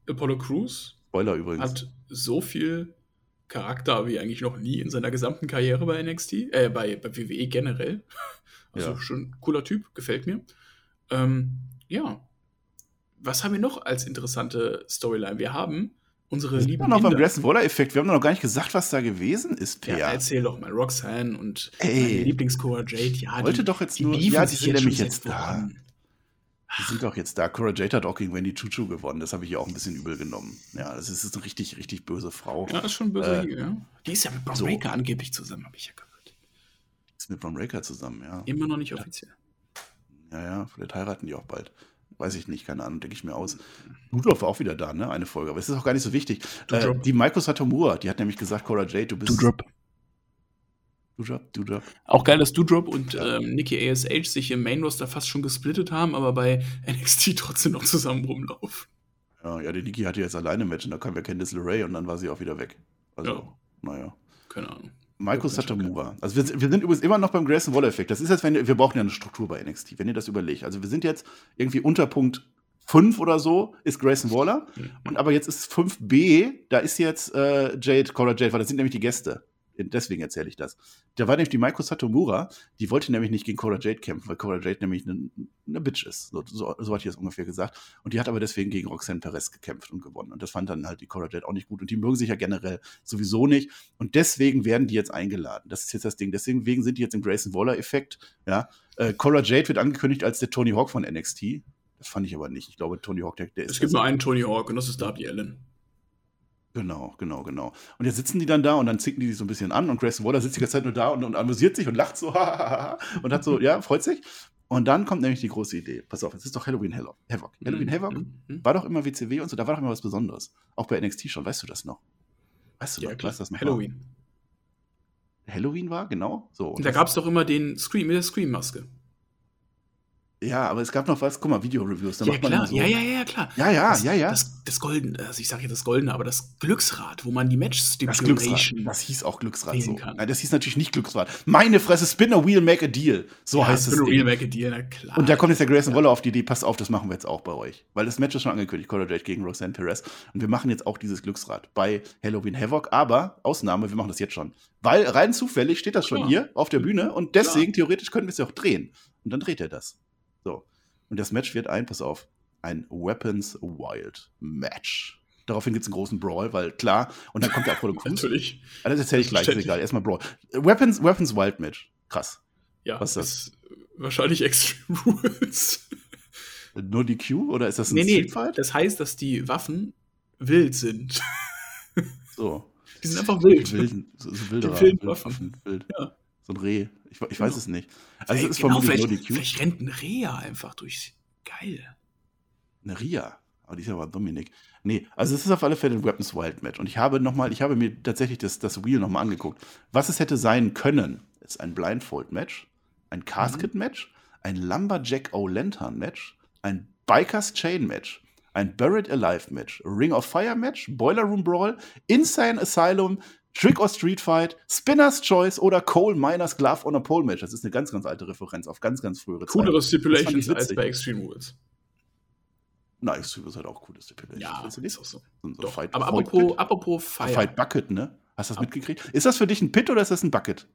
Apollo Crews Spoiler übrigens. hat so viel Charakter wie eigentlich noch nie in seiner gesamten Karriere bei NXT, äh, bei, bei WWE generell. [LAUGHS] Also ja. schon cooler Typ, gefällt mir. Ähm, ja. Was haben wir noch als interessante Storyline? Wir haben unsere wir lieben noch beim Grayson Waller Effekt. Wir haben noch gar nicht gesagt, was da gewesen ist, Per. Ja, erzähl doch mal. Roxanne und Ey, meine Lieblingscore Jade. Ja, wollte die, doch jetzt nur. Ja, die sind nämlich jetzt da. Voran. Die sind doch jetzt da. Cora Jade hat auch gegen Wendy Chuchu gewonnen. Das habe ich ihr auch ein bisschen übel genommen. Ja, das ist eine richtig, richtig böse Frau. Ja, ist schon böse, äh, ja. Die ist ja mit Bron so. Breaker angeblich zusammen, habe ich ja gehört. Die ist mit Bron Breaker zusammen, ja. Immer noch nicht offiziell. Ja, ja, vielleicht heiraten die auch bald. Weiß ich nicht, keine Ahnung, denke ich mir aus. Ludloff war auch wieder da, ne? Eine Folge. Aber es ist auch gar nicht so wichtig. Äh, die Maiko Satomura, die hat nämlich gesagt, Cora Jade, du bist. Doodrop. Doodrop. Auch geil, dass Doodrop und ähm, Nikki ASH sich im Main Roster fast schon gesplittet haben, aber bei [LAUGHS] NXT trotzdem noch zusammen rumlaufen. Ja, ja, die Nikki hatte jetzt alleine ein Match und da kam ja Candice LeRae und dann war sie auch wieder weg. Also, ja. naja. Keine Ahnung. Michael Satomura. Also wir, wir, sind übrigens immer noch beim Grayson Waller-Effekt. Das ist jetzt, wenn wir brauchen ja eine Struktur bei NXT, wenn ihr das überlegt. Also wir sind jetzt irgendwie unter Punkt 5 oder so ist Grayson Waller. Mhm. Und aber jetzt ist 5b, da ist jetzt äh, Jade, Cora Jade, weil das sind nämlich die Gäste deswegen erzähle ich das. Da war nämlich die Maiko Satomura, die wollte nämlich nicht gegen Cora Jade kämpfen, weil Cora Jade nämlich eine, eine Bitch ist. So, so, so hat ich das ungefähr gesagt. Und die hat aber deswegen gegen Roxanne Perez gekämpft und gewonnen. Und das fand dann halt die Cora Jade auch nicht gut. Und die mögen sich ja generell sowieso nicht. Und deswegen werden die jetzt eingeladen. Das ist jetzt das Ding. Deswegen sind die jetzt im Grayson Waller-Effekt. Ja. Äh, Cora Jade wird angekündigt als der Tony Hawk von NXT. Das fand ich aber nicht. Ich glaube, Tony Hawk, der, der ist. Es gibt nur einen Tony Hawk und das ist Darby Allen. Genau, genau, genau. Und jetzt sitzen die dann da und dann zicken die sich so ein bisschen an und Grayson Waller sitzt die ganze Zeit nur da und, und amüsiert sich und lacht so [LAUGHS] und hat so, ja, freut sich. Und dann kommt nämlich die große Idee. Pass auf, es ist doch Halloween Havoc. Halloween Havoc mhm. mhm. war doch immer WCW und so, da war doch immer was Besonderes. Auch bei NXT schon, weißt du das noch? Weißt du ja, noch? Klar. Weißt das noch Halloween. War? Halloween war, genau. So, und da gab es doch immer den Scream mit der Scream-Maske. Ja, aber es gab noch was, guck mal, Video-Reviews. Ja, klar, so. ja, ja, ja, klar. Ja, ja, das, ja, ja. Das, das Goldene, also ich sage jetzt das Goldene, aber das Glücksrad, wo man die match stipulation das, Glücksrad, das hieß auch Glücksrad so. Kann. Nein, das hieß natürlich nicht Glücksrad. Meine Fresse, Spin a Wheel, make a deal. So ja, heißt es. Spin a Wheel, make a deal, na klar. Und da kommt jetzt der Grayson ja. Waller auf die Idee, passt auf, das machen wir jetzt auch bei euch. Weil das Match ist schon angekündigt, Cora Jade gegen Roxanne Perez. Und wir machen jetzt auch dieses Glücksrad bei Halloween Havoc. Aber, Ausnahme, wir machen das jetzt schon. Weil rein zufällig steht das schon ja. hier auf der Bühne und deswegen, theoretisch, können wir es ja auch drehen. Und dann dreht er das. So. Und das Match wird ein, pass auf, ein Weapons Wild Match. Daraufhin gibt es einen großen Brawl, weil klar, und dann kommt der Apollo [LAUGHS] Crews. Natürlich. Also das erzähle ich gleich, ist egal. Erstmal Brawl. Weapons, Weapons Wild Match. Krass. Ja, was ist das? Ist wahrscheinlich [LAUGHS] Extreme Rules. Nur die Q oder ist das ein nee, Street Fight? Nee, das heißt, dass die Waffen wild sind. So. Die sind einfach wild. Wilden, so, so wilde die wilden Waffen. Wild. Ja. So ein Reh. Ich, ich weiß es nicht. Also es ist genau, vermutlich nur die Q. Vielleicht rennt ein Rea einfach durch. Geil. Eine Ria. Aber die ist ja aber Dominik. Nee, also es ist auf alle Fälle ein Weapons Wild Match. Und ich habe noch mal, ich habe mir tatsächlich das, das Wheel nochmal angeguckt. Was es hätte sein können, ist ein Blindfold Match, ein Casket Match, ein Lumberjack O' Lantern Match, ein Bikers Chain Match, ein Buried Alive Match, Ring of Fire Match, Boiler Room Brawl, Insane Asylum, Trick or Street Fight, Spinner's Choice oder Cole Miners Glove on a Pole Match. Das ist eine ganz, ganz alte Referenz auf ganz, ganz frühere. Coolere Stipulations als bei Extreme Rules. Na, Extreme ist halt auch coole Stipulations. Ja, ist auch so. so Doch, Fight, aber apropos, apropos Fire. Fight Bucket, ne? Hast du das Ab mitgekriegt? Ist das für dich ein Pit oder ist das ein Bucket?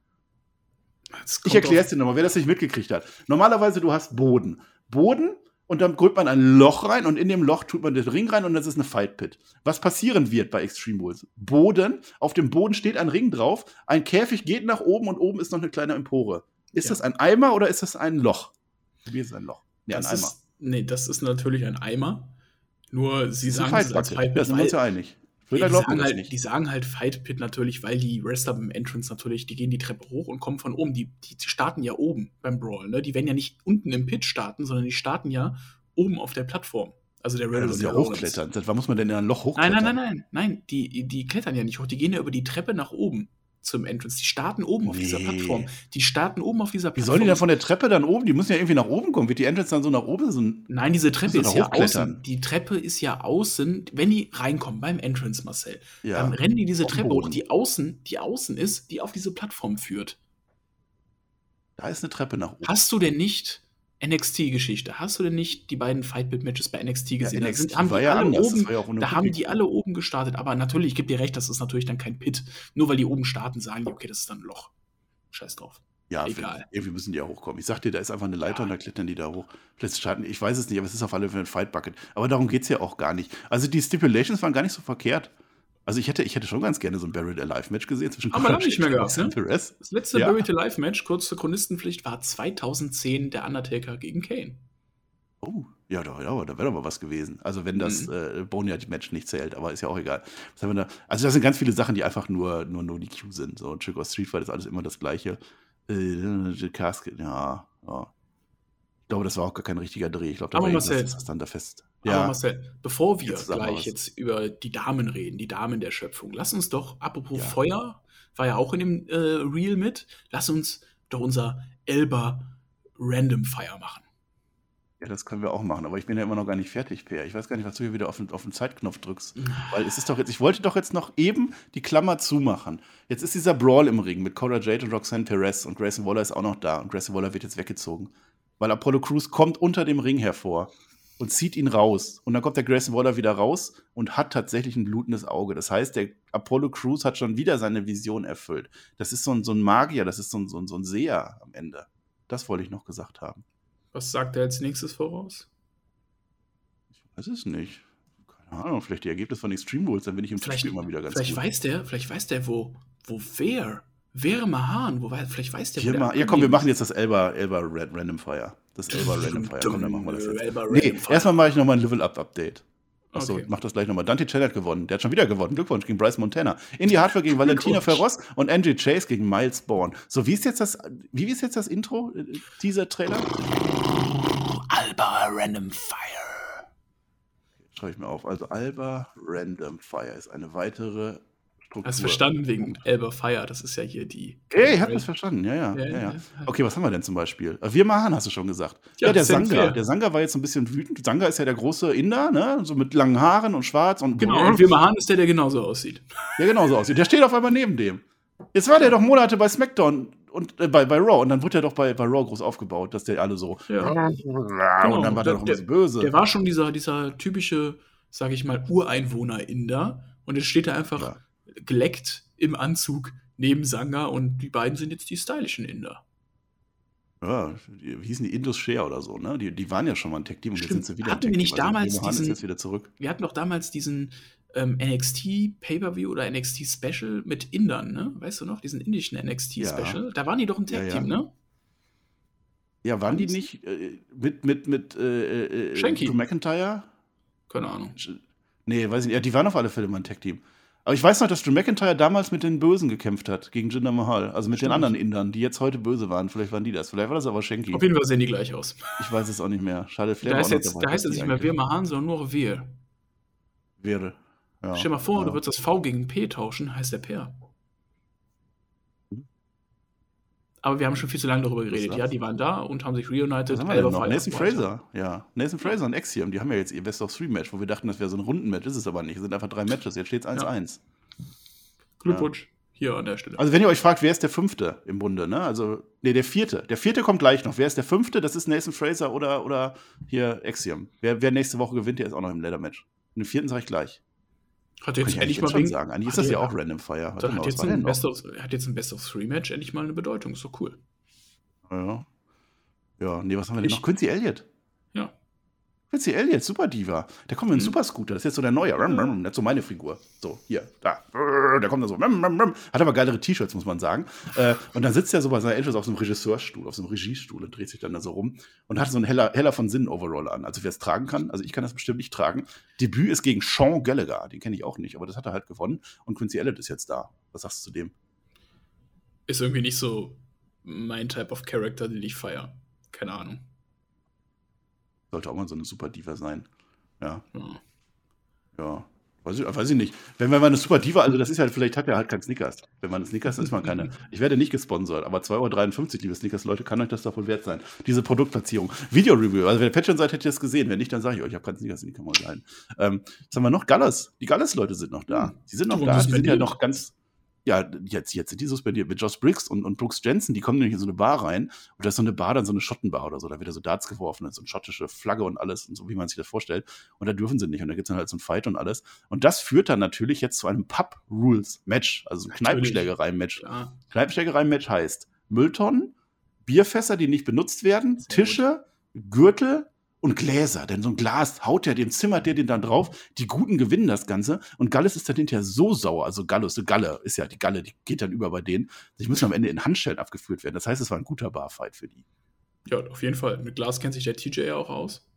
Ich erkläre es dir nochmal, wer das nicht mitgekriegt hat. Normalerweise, du hast Boden. Boden und dann holt man ein Loch rein und in dem Loch tut man den Ring rein und das ist eine Fight Pit. Was passieren wird bei Extreme Rules? Boden, auf dem Boden steht ein Ring drauf, ein Käfig geht nach oben und oben ist noch eine kleine Empore. Ist ja. das ein Eimer oder ist das ein Loch? Wie ist es ein Loch? Nee, ein Eimer. Ist, nee, das ist natürlich ein Eimer. Nur sie sagen es als Fight Pit. Da sind wir uns ja einig. Ja, die, sagen halt, die, sagen halt, Fight Pit natürlich, weil die Wrestler beim Entrance natürlich, die gehen die Treppe hoch und kommen von oben. Die, die, die starten ja oben beim Brawl. Ne? Die werden ja nicht unten im Pit starten, sondern die starten ja oben auf der Plattform. Also der Rebel ja, ja hochklettern. Wann muss man denn in ein Loch hochklettern? Nein, nein, nein, nein. Nein, die, die klettern ja nicht hoch. Die gehen ja über die Treppe nach oben zum Entrance. Die starten oben nee. auf dieser Plattform. Die starten oben auf dieser Plattform. Wie sollen die dann von der Treppe dann oben? Die müssen ja irgendwie nach oben kommen. Wird die Entrance dann so nach oben? So Nein, diese Treppe ist ja außen. Die Treppe ist ja außen, wenn die reinkommen beim Entrance, Marcel, ja. dann rennen die diese Treppe hoch, die außen, die außen ist, die auf diese Plattform führt. Da ist eine Treppe nach oben. Hast du denn nicht NXT-Geschichte. Hast du denn nicht die beiden Fightbit-Matches bei NXT gesehen? Ja, NXT da sind, haben die ja alle oben, ja da haben die alle oben gestartet. Aber natürlich, ich gebe dir recht, das ist natürlich dann kein Pit. Nur weil die oben starten, sagen die, okay, das ist dann ein Loch. Scheiß drauf. Ja, egal. Irgendwie müssen die ja hochkommen. Ich sag dir, da ist einfach eine Leiter ja. und da klettern die da hoch. Vielleicht starten, ich weiß es nicht, aber es ist auf alle Fälle ein Fight-Bucket. Aber darum geht es ja auch gar nicht. Also die Stipulations waren gar nicht so verkehrt. Also ich hätte, ich hätte schon ganz gerne so ein Buried Alive Match gesehen zwischen Aber lange nicht mehr gehabt, ne? Das letzte ja. Buried Alive Match, kurz zur Chronistenpflicht, war 2010 der Undertaker gegen Kane. Oh, ja, da, ja, da wäre doch mal was gewesen. Also wenn das mhm. äh, Boneyard-Match nicht zählt, aber ist ja auch egal. Da? Also das sind ganz viele Sachen, die einfach nur, nur No DQ sind. So Trick or Street Fight ist alles immer das gleiche. Äh, Casket, ja, ja. Ich glaube, das war auch gar kein richtiger Dreh. Ich glaube, da aber war Marcel, das dann da fest. Ja. Aber Marcel, bevor wir jetzt gleich jetzt über die Damen reden, die Damen der Schöpfung, lass uns doch, apropos ja. Feuer, war ja auch in dem äh, Reel mit, lass uns doch unser Elba Random Fire machen. Ja, das können wir auch machen, aber ich bin ja immer noch gar nicht fertig, Per. Ich weiß gar nicht, was du hier wieder auf den, auf den Zeitknopf drückst. Weil es ist doch jetzt, ich wollte doch jetzt noch eben die Klammer zumachen. Jetzt ist dieser Brawl im Ring mit Cora Jade und Roxanne Perez und Grayson Waller ist auch noch da und Grayson Waller wird jetzt weggezogen. Weil Apollo Crews kommt unter dem Ring hervor und zieht ihn raus. Und dann kommt der Grayson Waller wieder raus und hat tatsächlich ein blutendes Auge. Das heißt, der Apollo Crews hat schon wieder seine Vision erfüllt. Das ist so ein, so ein Magier, das ist so ein, so, ein, so ein Seher am Ende. Das wollte ich noch gesagt haben. Was sagt er als nächstes voraus? Ich weiß es nicht. Keine Ahnung, vielleicht die Ergebnisse von Extreme Rules, dann bin ich im vielleicht, immer wieder ganz vielleicht gut. Weiß der, vielleicht weiß der, wo, wo wer, wer Mahan, wo, vielleicht weiß der, wo der Ja, komm, wir machen jetzt das Elba, Elba Red Random Fire. Das Elba Random Fire. Komm, dann machen wir das jetzt. Nee, erstmal mache ich nochmal ein Level-Up-Update. Achso, okay. mach das gleich nochmal. Dante Chen hat gewonnen. Der hat schon wieder gewonnen. Glückwunsch gegen Bryce Montana. Indie Hardware gegen Valentina Ferros und Angie Chase gegen Miles Bourne. So, wie ist jetzt das, wie ist jetzt das Intro, dieser Trailer? Alba Random Fire. Schreibe ich mir auf. Also Alba Random Fire ist eine weitere Struktur. Hast du verstanden wegen Alba Fire? Das ist ja hier die. Ey, ich hab das verstanden. Ja, ja, ja, ja, ja. Okay, was haben wir denn zum Beispiel? Äh, wir machen, hast du schon gesagt. Ja, ja der Sanga. Der Sanga war jetzt ein bisschen wütend. Sanga ist ja der große Inder, ne? So mit langen Haaren und schwarz und. Genau, und wir Mahan ist der, der genauso aussieht. Der genauso aussieht. Der steht auf einmal neben dem. Jetzt war der doch Monate bei SmackDown und äh, bei, bei Raw und dann wurde er doch bei, bei Raw groß aufgebaut, dass der alle so. Ja. Genau. Und dann war der, doch ein bisschen böse. Der war schon dieser, dieser typische, sag ich mal, Ureinwohner-Inder. Und jetzt steht er einfach ja. Geleckt im Anzug neben Sanga und die beiden sind jetzt die stylischen Inder. Ja, wie hießen die Indus Share oder so, ne? Die, die waren ja schon mal ein Tech-Team und jetzt sind sie wieder hatten ein Tech-Team. Wir nicht damals diesen, jetzt wieder zurück. Wir hatten doch damals diesen ähm, NXT Pay-Per-View oder NXT Special mit Indern, ne? Weißt du noch? Diesen indischen NXT ja. Special. Da waren die doch ein Tag-Team, ja, ja. ne? Ja, waren die nicht äh, mit, mit, mit äh, äh, Shanky. Drew McIntyre? Keine Ahnung. Nee, weiß ich nicht. Ja, die waren auf alle Fälle mal ein Tag-Team. Aber ich weiß noch, dass Drew McIntyre damals mit den Bösen gekämpft hat, gegen Jinder Mahal. Also mit Stimmt. den anderen Indern, die jetzt heute böse waren. Vielleicht waren die das. Vielleicht war das aber Shanky. Auf jeden Fall sehen die gleich aus. Ich weiß es auch nicht mehr. Schade, Flair da, ist jetzt, da heißt es nicht mehr Wir Mahan, sondern nur Wir. Wäre. Ja, Stell dir mal vor, ja. du würdest das V gegen P tauschen, heißt der Per. Aber wir haben schon viel zu lange darüber geredet. Ja, die waren da und haben sich reunited. Was haben wir denn noch? Nathan Fraser, ja. Nathan Fraser und Axiom, die haben ja jetzt ihr Best of Three Match, wo wir dachten, das wäre so ein Rundenmatch. Ist es aber nicht. Es sind einfach drei Matches. Jetzt steht es 1-1. Ja. Glückwunsch. Ja. Hier an der Stelle. Also, wenn ihr euch fragt, wer ist der Fünfte im Bunde, ne? Also, nee, der Vierte. Der Vierte kommt gleich noch. Wer ist der Fünfte? Das ist Nathan Fraser oder, oder hier Axiom. Wer, wer nächste Woche gewinnt, der ist auch noch im Leather-Match. Den Vierten sage ich gleich. Hat jetzt endlich mal schon sagen. Eigentlich ist das ja auch Random Fire. Hat, hat, jetzt ein Best of, hat jetzt ein Best of Three Match endlich mal eine Bedeutung. Ist doch cool. Ja. Ja, nee, was haben wir denn ich, noch? Quincy Elliott. Quincy Elliott, Super Diva. Der kommt mit einem mhm. Super Scooter. Das ist jetzt so der neue. Das ist so meine Figur. So, hier, da. Der kommt da so. Hat aber geilere T-Shirts, muss man sagen. Äh, und dann sitzt er so bei seiner Angels auf so einem Regisseurstuhl, auf so einem Regiestuhl und dreht sich dann da so rum und hat so einen heller, heller von Sinn Overall an. Also wer es tragen kann, also ich kann das bestimmt nicht tragen. Debüt ist gegen Sean Gallagher. Den kenne ich auch nicht, aber das hat er halt gewonnen. Und Quincy Elliott ist jetzt da. Was sagst du zu dem? Ist irgendwie nicht so mein Type of Character, den ich feiere. Keine Ahnung. Sollte auch mal so eine Super Diva sein. Ja. Ja. ja. Weiß ich, weiß ich nicht. Wenn, wenn man eine Super Diva, also das ist halt, vielleicht hat er halt kein Snickers. Wenn man Snickers ist man keine. Ich werde nicht gesponsert, aber 2,53 Euro, liebe Snickers-Leute, kann euch das doch wohl wert sein. Diese Produktplatzierung. Video-Review. Also wenn ihr Patreon seid, hättet ihr das gesehen. Wenn nicht, dann sage ich euch, ich habe keinen Snickers in die Kamera rein. Ähm, was haben wir noch? Gallas. Die Gallas-Leute sind noch da. Die sind noch da. Die sind ja noch ganz ja, jetzt, jetzt sind die suspendiert mit Josh Briggs und, und Brooks Jensen, die kommen nämlich in so eine Bar rein und da ist so eine Bar, dann so eine Schottenbar oder so, da wird so Darts geworfen, so eine schottische Flagge und alles und so, wie man sich das vorstellt. Und da dürfen sie nicht und da gibt es dann halt so ein Fight und alles. Und das führt dann natürlich jetzt zu einem Pub-Rules-Match, also ein Kneipenschlägerei-Match. Kneipenschlägerei-Match heißt Mülltonnen, Bierfässer, die nicht benutzt werden, Tische, Gürtel, und Gläser. Denn so ein Glas haut er, dem zimmert der den dann drauf. Die Guten gewinnen das Ganze. Und Galles ist dann hinterher so sauer. Also Gallus, Galle ist ja die Galle, die geht dann über bei denen. Die müssen am Ende in Handschellen abgeführt werden. Das heißt, es war ein guter Barfight für die. Ja, auf jeden Fall. Mit Glas kennt sich der TJ ja auch aus.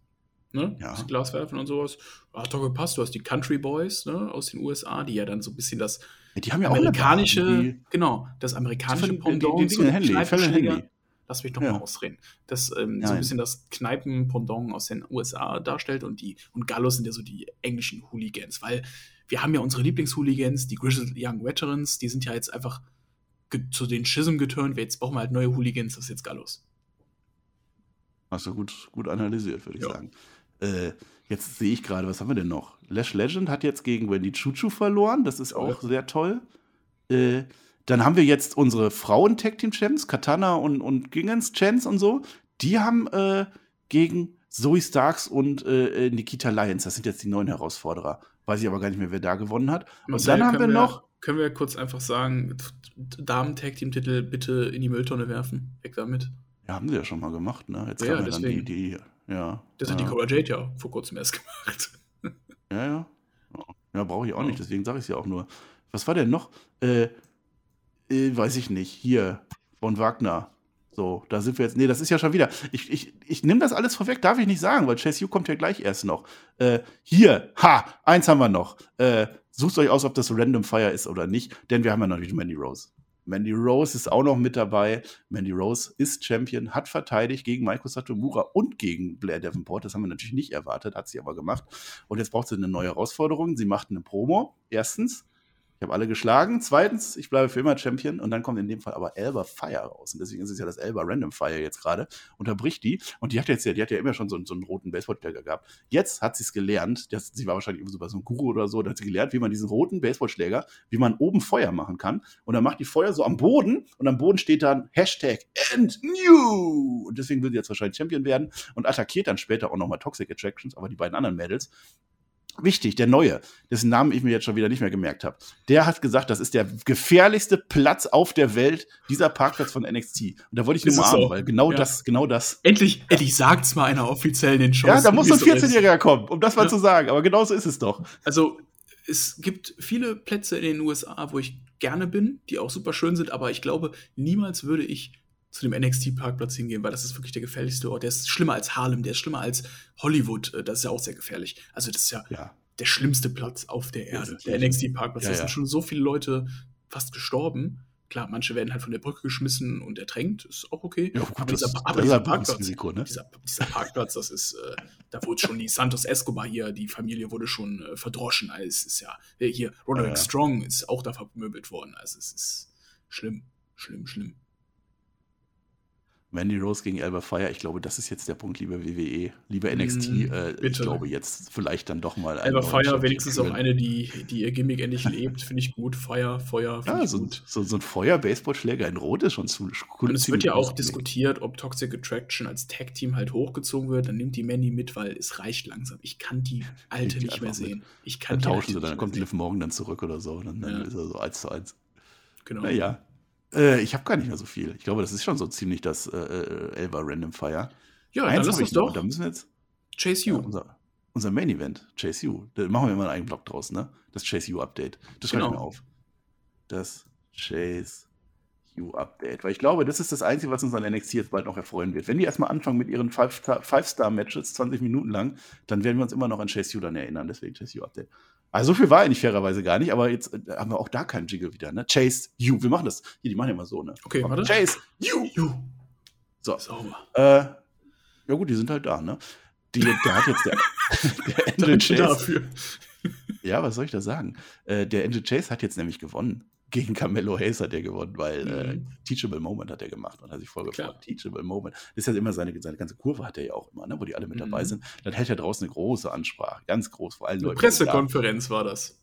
Ne? Ja. Das Glas werfen und sowas. Hat doch gepasst. Du hast die Country Boys ne, aus den USA, die ja dann so ein bisschen das ja, die haben ja amerikanische, auch die, genau, das amerikanische Pendant die, die, die, Lass mich doch ja. mal ausreden. Das ähm, so ein bisschen das Kneipen-Pendant aus den USA darstellt und die und Gallos sind ja so die englischen Hooligans, weil wir haben ja unsere Lieblings-Hooligans, die Grizzled Young Veterans, die sind ja jetzt einfach zu den Schism geturnt. Jetzt brauchen wir halt neue Hooligans, das ist jetzt Gallos. Hast du gut, gut analysiert, würde ich ja. sagen. Äh, jetzt sehe ich gerade, was haben wir denn noch? Lash Legend hat jetzt gegen Wendy Chuchu verloren, das ist auch sehr toll. Äh, dann haben wir jetzt unsere Frauen-Tag-Team-Champs, Katana und, und Gingens Chance und so. Die haben äh, gegen Zoe Starks und äh, äh, Nikita Lyons, das sind jetzt die neuen Herausforderer. Weiß ich aber gar nicht mehr, wer da gewonnen hat. Und Marcel, dann haben wir noch. Können wir kurz einfach sagen, Damen-Tag-Team-Titel bitte in die Mülltonne werfen? Weg damit. Ja, haben sie ja schon mal gemacht, ne? Jetzt ja, ja dann die, die, ja. Das ja. hat die Cobra Jade ja vor kurzem erst gemacht. Ja, ja. Ja, brauche ich auch nicht, deswegen sage ich es ja auch nur. Was war denn noch? Äh, äh, weiß ich nicht, hier, von Wagner. So, da sind wir jetzt. Nee, das ist ja schon wieder. Ich, ich, ich nehme das alles vorweg, darf ich nicht sagen, weil Chase U kommt ja gleich erst noch. Äh, hier, ha, eins haben wir noch. Äh, sucht euch aus, ob das Random Fire ist oder nicht, denn wir haben ja natürlich Mandy Rose. Mandy Rose ist auch noch mit dabei. Mandy Rose ist Champion, hat verteidigt gegen Maiko Satomura und gegen Blair Davenport. Das haben wir natürlich nicht erwartet, hat sie aber gemacht. Und jetzt braucht sie eine neue Herausforderung. Sie macht eine Promo. Erstens, ich habe alle geschlagen. Zweitens, ich bleibe für immer Champion. Und dann kommt in dem Fall aber Elba Fire raus. Und deswegen ist es ja das Elba Random Fire jetzt gerade. Unterbricht die. Und die hat jetzt ja, die hat ja immer schon so, so einen roten Baseballschläger gehabt. Jetzt hat sie es gelernt. Das, sie war wahrscheinlich so bei so einem Guru oder so. Da hat sie gelernt, wie man diesen roten Baseballschläger, wie man oben Feuer machen kann. Und dann macht die Feuer so am Boden. Und am Boden steht dann Hashtag End New. Und deswegen will sie jetzt wahrscheinlich Champion werden. Und attackiert dann später auch nochmal Toxic Attractions, aber die beiden anderen Mädels wichtig, der Neue, dessen Namen ich mir jetzt schon wieder nicht mehr gemerkt habe, der hat gesagt, das ist der gefährlichste Platz auf der Welt, dieser Parkplatz von NXT. Und da wollte ich nur mal so? weil genau ja. das, genau das. Endlich, endlich sagt's mal einer offiziell in den Shows. Ja, da muss ein 14-Jähriger kommen, um das mal ja. zu sagen. Aber genau so ist es doch. Also, es gibt viele Plätze in den USA, wo ich gerne bin, die auch super schön sind, aber ich glaube, niemals würde ich zu dem NXT-Parkplatz hingehen, weil das ist wirklich der gefährlichste Ort. Der ist schlimmer als Harlem, der ist schlimmer als Hollywood. Äh, das ist ja auch sehr gefährlich. Also, das ist ja, ja. der schlimmste Platz auf der Erde, der NXT-Parkplatz. Ja, da sind schon so viele Leute fast gestorben. Klar, manche werden halt von der Brücke geschmissen und ertränkt, ist auch okay. Ja, gut, aber dieser, das, aber dieser Parkplatz, Risiko, ne? dieser, dieser, Parkplatz, das ist, äh, da wurde schon die Santos Escobar hier, die Familie wurde schon äh, verdroschen. Also es ist ja, hier, Roderick ja, Strong ist auch da vermöbelt worden. Also es ist schlimm, schlimm, schlimm. Mandy Rose gegen Elba Fire, ich glaube, das ist jetzt der Punkt, liebe WWE, liebe NXT. Mm, äh, ich glaube, jetzt vielleicht dann doch mal. Elba Fire, wenigstens auch eine, die, die ihr Gimmick endlich lebt, finde ich gut. Feuer, Feuer. Ja, so, so, so, ein Feuer-Baseballschläger in Rot ist schon zu cool. Und es wird ja auch diskutiert, ob Toxic Attraction als Tag-Team halt hochgezogen wird. Dann nimmt die Mandy mit, weil es reicht langsam. Ich kann die alte die nicht mehr sehen. Ich kann dann tauschen sie, dann kommt Liv Morgan dann zurück oder so. Dann, dann ja. ist er so eins zu eins. Genau. Naja, äh, ich habe gar nicht mehr so viel. Ich glaube, das ist schon so ziemlich das äh, äh Elva Random Fire. Ja, Eins dann lass uns doch. Da müssen wir jetzt. Chase You. Ja, unser, unser, Main Event, Chase You. Da machen wir mal einen eigenen Blog draus, ne? Das Chase You Update. Das schreibe genau. ich mir auf. Das Chase You Update. Weil ich glaube, das ist das Einzige, was uns an NXT jetzt bald noch erfreuen wird. Wenn die erstmal anfangen mit ihren Five-Star-Matches, 20 Minuten lang, dann werden wir uns immer noch an Chase You dann erinnern. Deswegen Chase You Update. Also so viel war eigentlich fairerweise gar nicht, aber jetzt äh, haben wir auch da keinen Jingle wieder, ne? Chase You. Wir machen das. Hier, die machen ja immer so, ne? Okay, warte. Chase You. you. So. Sauber. Äh, ja gut, die sind halt da, ne? Die, der hat jetzt der, [LAUGHS] der Andrew Chase. Dafür. Ja, was soll ich da sagen? Äh, der Andrew Chase hat jetzt nämlich gewonnen gegen Carmelo Hayes hat er gewonnen, weil äh, mhm. äh, Teachable Moment hat er gemacht und hat sich voll gefreut. Teachable Moment. Das ist ja immer seine, seine ganze Kurve hat er ja auch immer, ne, wo die alle mit mhm. dabei sind. Dann hält er draußen eine große Ansprache, ganz groß, vor allen Leuten. Pressekonferenz war das.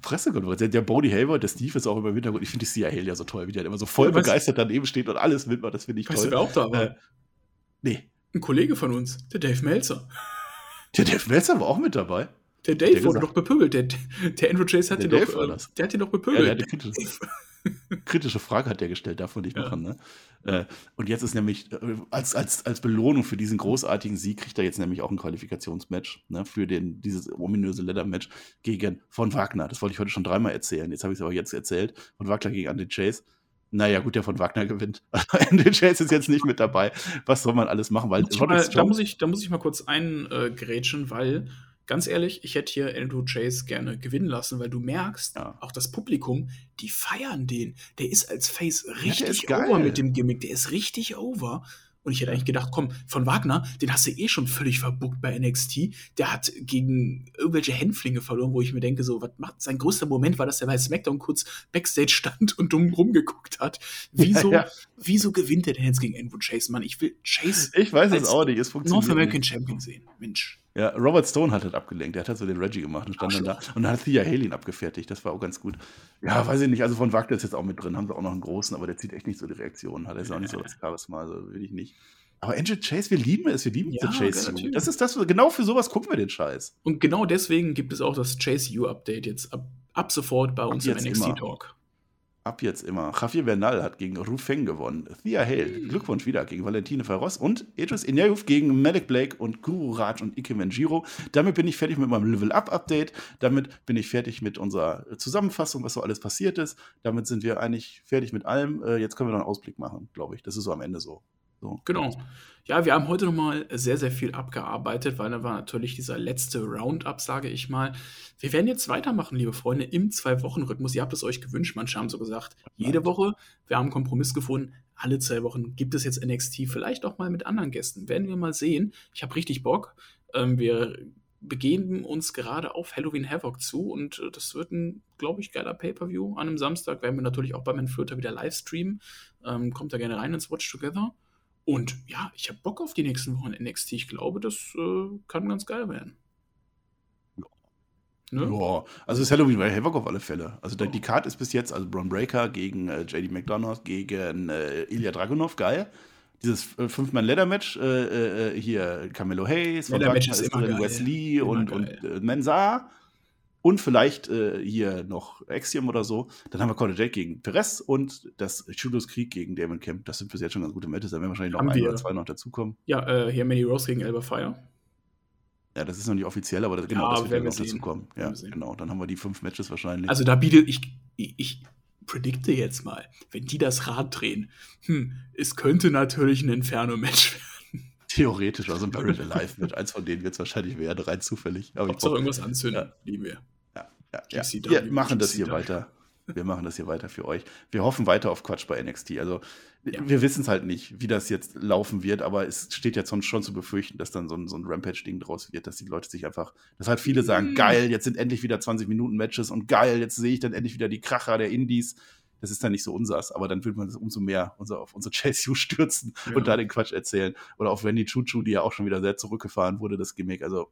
Pressekonferenz. Der Bodie Hayward, der Steve ist auch immer im Hintergrund. Ich finde die Sia Hale ja so toll, wie der immer so voll ja, begeistert daneben steht und alles mitmacht. Das finde ich weißt toll. Weißt du, wer auch da war? Äh, nee. Ein Kollege von uns, der Dave Meltzer. Der Dave Meltzer war auch mit dabei. Der Dave der wurde doch bepöbelt. Der, der Andrew Chase hat der den doch, äh, der hat ihn doch bepöbelt. Ja, der kritische, [LAUGHS] kritische Frage hat der gestellt, darf man nicht ja. machen. Ne? Äh, und jetzt ist nämlich, äh, als, als, als Belohnung für diesen großartigen Sieg, kriegt er jetzt nämlich auch ein Qualifikationsmatch ne, für den, dieses ominöse Leather-Match gegen von Wagner. Das wollte ich heute schon dreimal erzählen. Jetzt habe ich es aber jetzt erzählt. Von Wagner gegen Andy Chase. Naja, gut, der von Wagner gewinnt. [LAUGHS] Andy Chase ist jetzt nicht mit dabei. Was soll man alles machen? Weil mal, da, muss ich, da muss ich mal kurz eingrätschen, weil ganz ehrlich, ich hätte hier Andrew Chase gerne gewinnen lassen, weil du merkst, ja. auch das Publikum, die feiern den. Der ist als Face richtig ja, over mit dem Gimmick. Der ist richtig over. Und ich hätte eigentlich gedacht, komm, von Wagner, den hast du eh schon völlig verbuckt bei NXT. Der hat gegen irgendwelche Hänflinge verloren, wo ich mir denke, so, was macht sein größter Moment war, dass er bei SmackDown kurz Backstage stand und dumm rumgeguckt hat. [LAUGHS] Wieso, ja, ja. wieso gewinnt er denn jetzt gegen Andrew Chase, Mann? Ich will Chase. Ich weiß es auch nicht, es funktioniert. North American nicht. Champion sehen, Mensch. Ja, Robert Stone hat halt abgelenkt. Der hat halt so den Reggie gemacht und stand Ach, dann da. Und dann hat Thea Haley abgefertigt. Das war auch ganz gut. Ja, weiß ich nicht. Also von Wagner ist jetzt auch mit drin. Haben sie auch noch einen großen, aber der zieht echt nicht so die Reaktionen. Hat er jetzt auch nicht so das Charisma. Also will ich nicht. Aber Angel Chase, wir lieben es, wir lieben ja, Chase U. Das ist das, genau für sowas gucken wir den Scheiß. Und genau deswegen gibt es auch das Chase U Update jetzt ab, ab sofort bei uns im NXT immer. Talk. Ab jetzt immer. Javier Bernal hat gegen Rufeng gewonnen. Thea Hale, Glückwunsch wieder gegen Valentine Ferros und Edris Ineuf gegen Medic Blake und Guru Raj und Ike Menjiro. Damit bin ich fertig mit meinem Level Up Update. Damit bin ich fertig mit unserer Zusammenfassung, was so alles passiert ist. Damit sind wir eigentlich fertig mit allem. Äh, jetzt können wir noch einen Ausblick machen, glaube ich. Das ist so am Ende so. So. Genau. Ja, wir haben heute nochmal sehr, sehr viel abgearbeitet, weil da war natürlich dieser letzte Roundup, sage ich mal. Wir werden jetzt weitermachen, liebe Freunde, im Zwei-Wochen-Rhythmus. Ihr habt es euch gewünscht, manche haben so gesagt, jede Woche. Wir haben einen Kompromiss gefunden. Alle zwei Wochen gibt es jetzt NXT, vielleicht auch mal mit anderen Gästen. Werden wir mal sehen. Ich habe richtig Bock. Ähm, wir begeben uns gerade auf Halloween Havoc zu und äh, das wird ein, glaube ich, geiler Pay-Per-View an einem Samstag. Werden wir natürlich auch bei Manflöter wieder live streamen. Ähm, kommt da gerne rein ins Watch Together. Und ja, ich habe Bock auf die nächsten Wochen NXT. Ich glaube, das äh, kann ganz geil werden. Ne? Ja, also ist Halloween bei Havoc auf alle Fälle. Also die Card ist bis jetzt, also Braun Breaker gegen äh, JD McDonough, gegen äh, Ilya Dragunov, geil. Dieses äh, Fünf-Mann-Leather-Match, äh, äh, hier Camelo Hayes, Wagner ist drin, Wesley und, und äh, Mensa und vielleicht äh, hier noch Axiom oder so. Dann haben wir Conor Jake gegen Perez und das Judos Krieg gegen Damon Kemp. Das sind bis jetzt schon ganz gute Matches. Da werden wahrscheinlich noch haben ein wir. oder zwei noch dazukommen. Ja, äh, hier Manny Rose gegen Elba Fire. Ja, das ist noch nicht offiziell, aber das, genau, ja, das wird noch dazukommen. Ja, genau. Dann haben wir die fünf Matches wahrscheinlich. Also da bietet ich, ich, ich predikte jetzt mal, wenn die das Rad drehen, hm, es könnte natürlich ein Inferno-Match werden. Theoretisch, also ein Buried Alive mit. Eins von denen wird es wahrscheinlich werden, rein zufällig. Aber Hauptsache irgendwas anzünden, ja. lieben wir. Ja, ja. Wir machen das hier weiter. Wir machen das hier weiter für euch. Wir hoffen weiter auf Quatsch bei NXT. Also, ja. wir wissen es halt nicht, wie das jetzt laufen wird, aber es steht jetzt schon zu befürchten, dass dann so ein, so ein Rampage-Ding draus wird, dass die Leute sich einfach, dass halt viele sagen, mhm. geil, jetzt sind endlich wieder 20 Minuten Matches und geil, jetzt sehe ich dann endlich wieder die Kracher der Indies Das ist dann nicht so unsers, aber dann will man das umso mehr unser, auf unsere [LAUGHS] JSU stürzen ja. und da den Quatsch erzählen. Oder auf Wendy Chuchu, die ja auch schon wieder sehr zurückgefahren wurde, das Gimmick. Also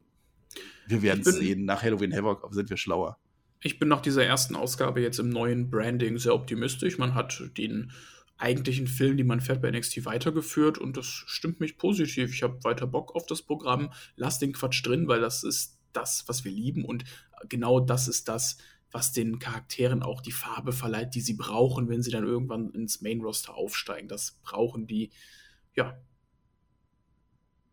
wir werden es sehen. Nach Halloween Havoc sind wir schlauer. Ich bin nach dieser ersten Ausgabe jetzt im neuen Branding sehr optimistisch. Man hat den eigentlichen Film, die man fährt bei NXT weitergeführt und das stimmt mich positiv. Ich habe weiter Bock auf das Programm. Lass den Quatsch drin, weil das ist das, was wir lieben und genau das ist das, was den Charakteren auch die Farbe verleiht, die sie brauchen, wenn sie dann irgendwann ins Main Roster aufsteigen. Das brauchen die, ja.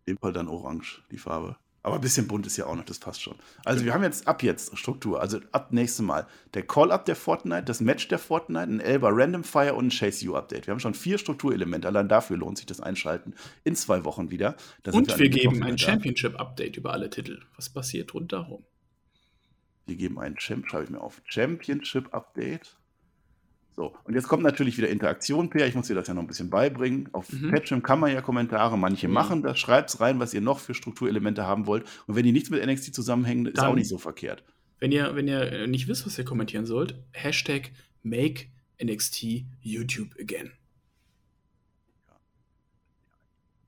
In dem Fall dann orange, die Farbe. Aber ein bisschen bunt ist ja auch noch, das passt schon. Also wir haben jetzt ab jetzt Struktur, also ab nächstem Mal der Call-Up der Fortnite, das Match der Fortnite, ein Elba Random Fire und ein Chase You Update. Wir haben schon vier Strukturelemente, allein dafür lohnt sich das Einschalten in zwei Wochen wieder. Da und wir, wir geben ein Championship-Update über alle Titel. Was passiert rundherum? Wir geben ein Champ, schreibe ich mir auf, Championship-Update. So, und jetzt kommt natürlich wieder Interaktion, Per. Ich muss dir das ja noch ein bisschen beibringen. Auf mhm. Patreon kann man ja Kommentare, manche mhm. machen das. Schreibt es rein, was ihr noch für Strukturelemente haben wollt. Und wenn die nichts mit NXT zusammenhängen, ist Dann, auch nicht so verkehrt. Wenn ihr, wenn ihr nicht wisst, was ihr kommentieren sollt, Hashtag Make NXT YouTube again.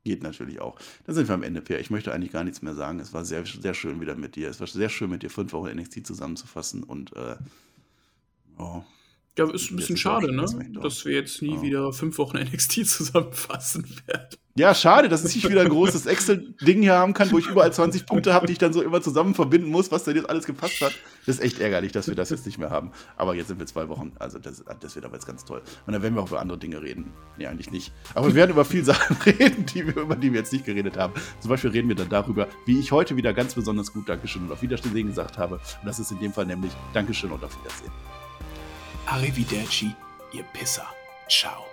Geht natürlich auch. Da sind wir am Ende, Per. Ich möchte eigentlich gar nichts mehr sagen. Es war sehr, sehr schön wieder mit dir. Es war sehr schön, mit dir fünf Wochen NXT zusammenzufassen und äh, oh, ja, ist ein bisschen schade, ne? Dass wir jetzt nie ja. wieder fünf Wochen [LAUGHS] NXT zusammenfassen werden. Ja, schade, dass ich wieder ein großes Excel-Ding hier haben kann, wo ich überall 20 Punkte habe, die ich dann so immer zusammen verbinden muss, was denn jetzt alles gepasst hat. Das ist echt ärgerlich, dass wir das jetzt nicht mehr haben. Aber jetzt sind wir zwei Wochen, also das, das wird aber jetzt ganz toll. Und dann werden wir auch über andere Dinge reden. Nee, eigentlich nicht. Aber wir werden über viele Sachen [LAUGHS] reden, die wir, über die wir jetzt nicht geredet haben. Zum Beispiel reden wir dann darüber, wie ich heute wieder ganz besonders gut Dankeschön und auf Wiedersehen gesagt habe. Und das ist in dem Fall nämlich Dankeschön und auf Wiedersehen. Arrivederci, ihr Pisser. Ciao.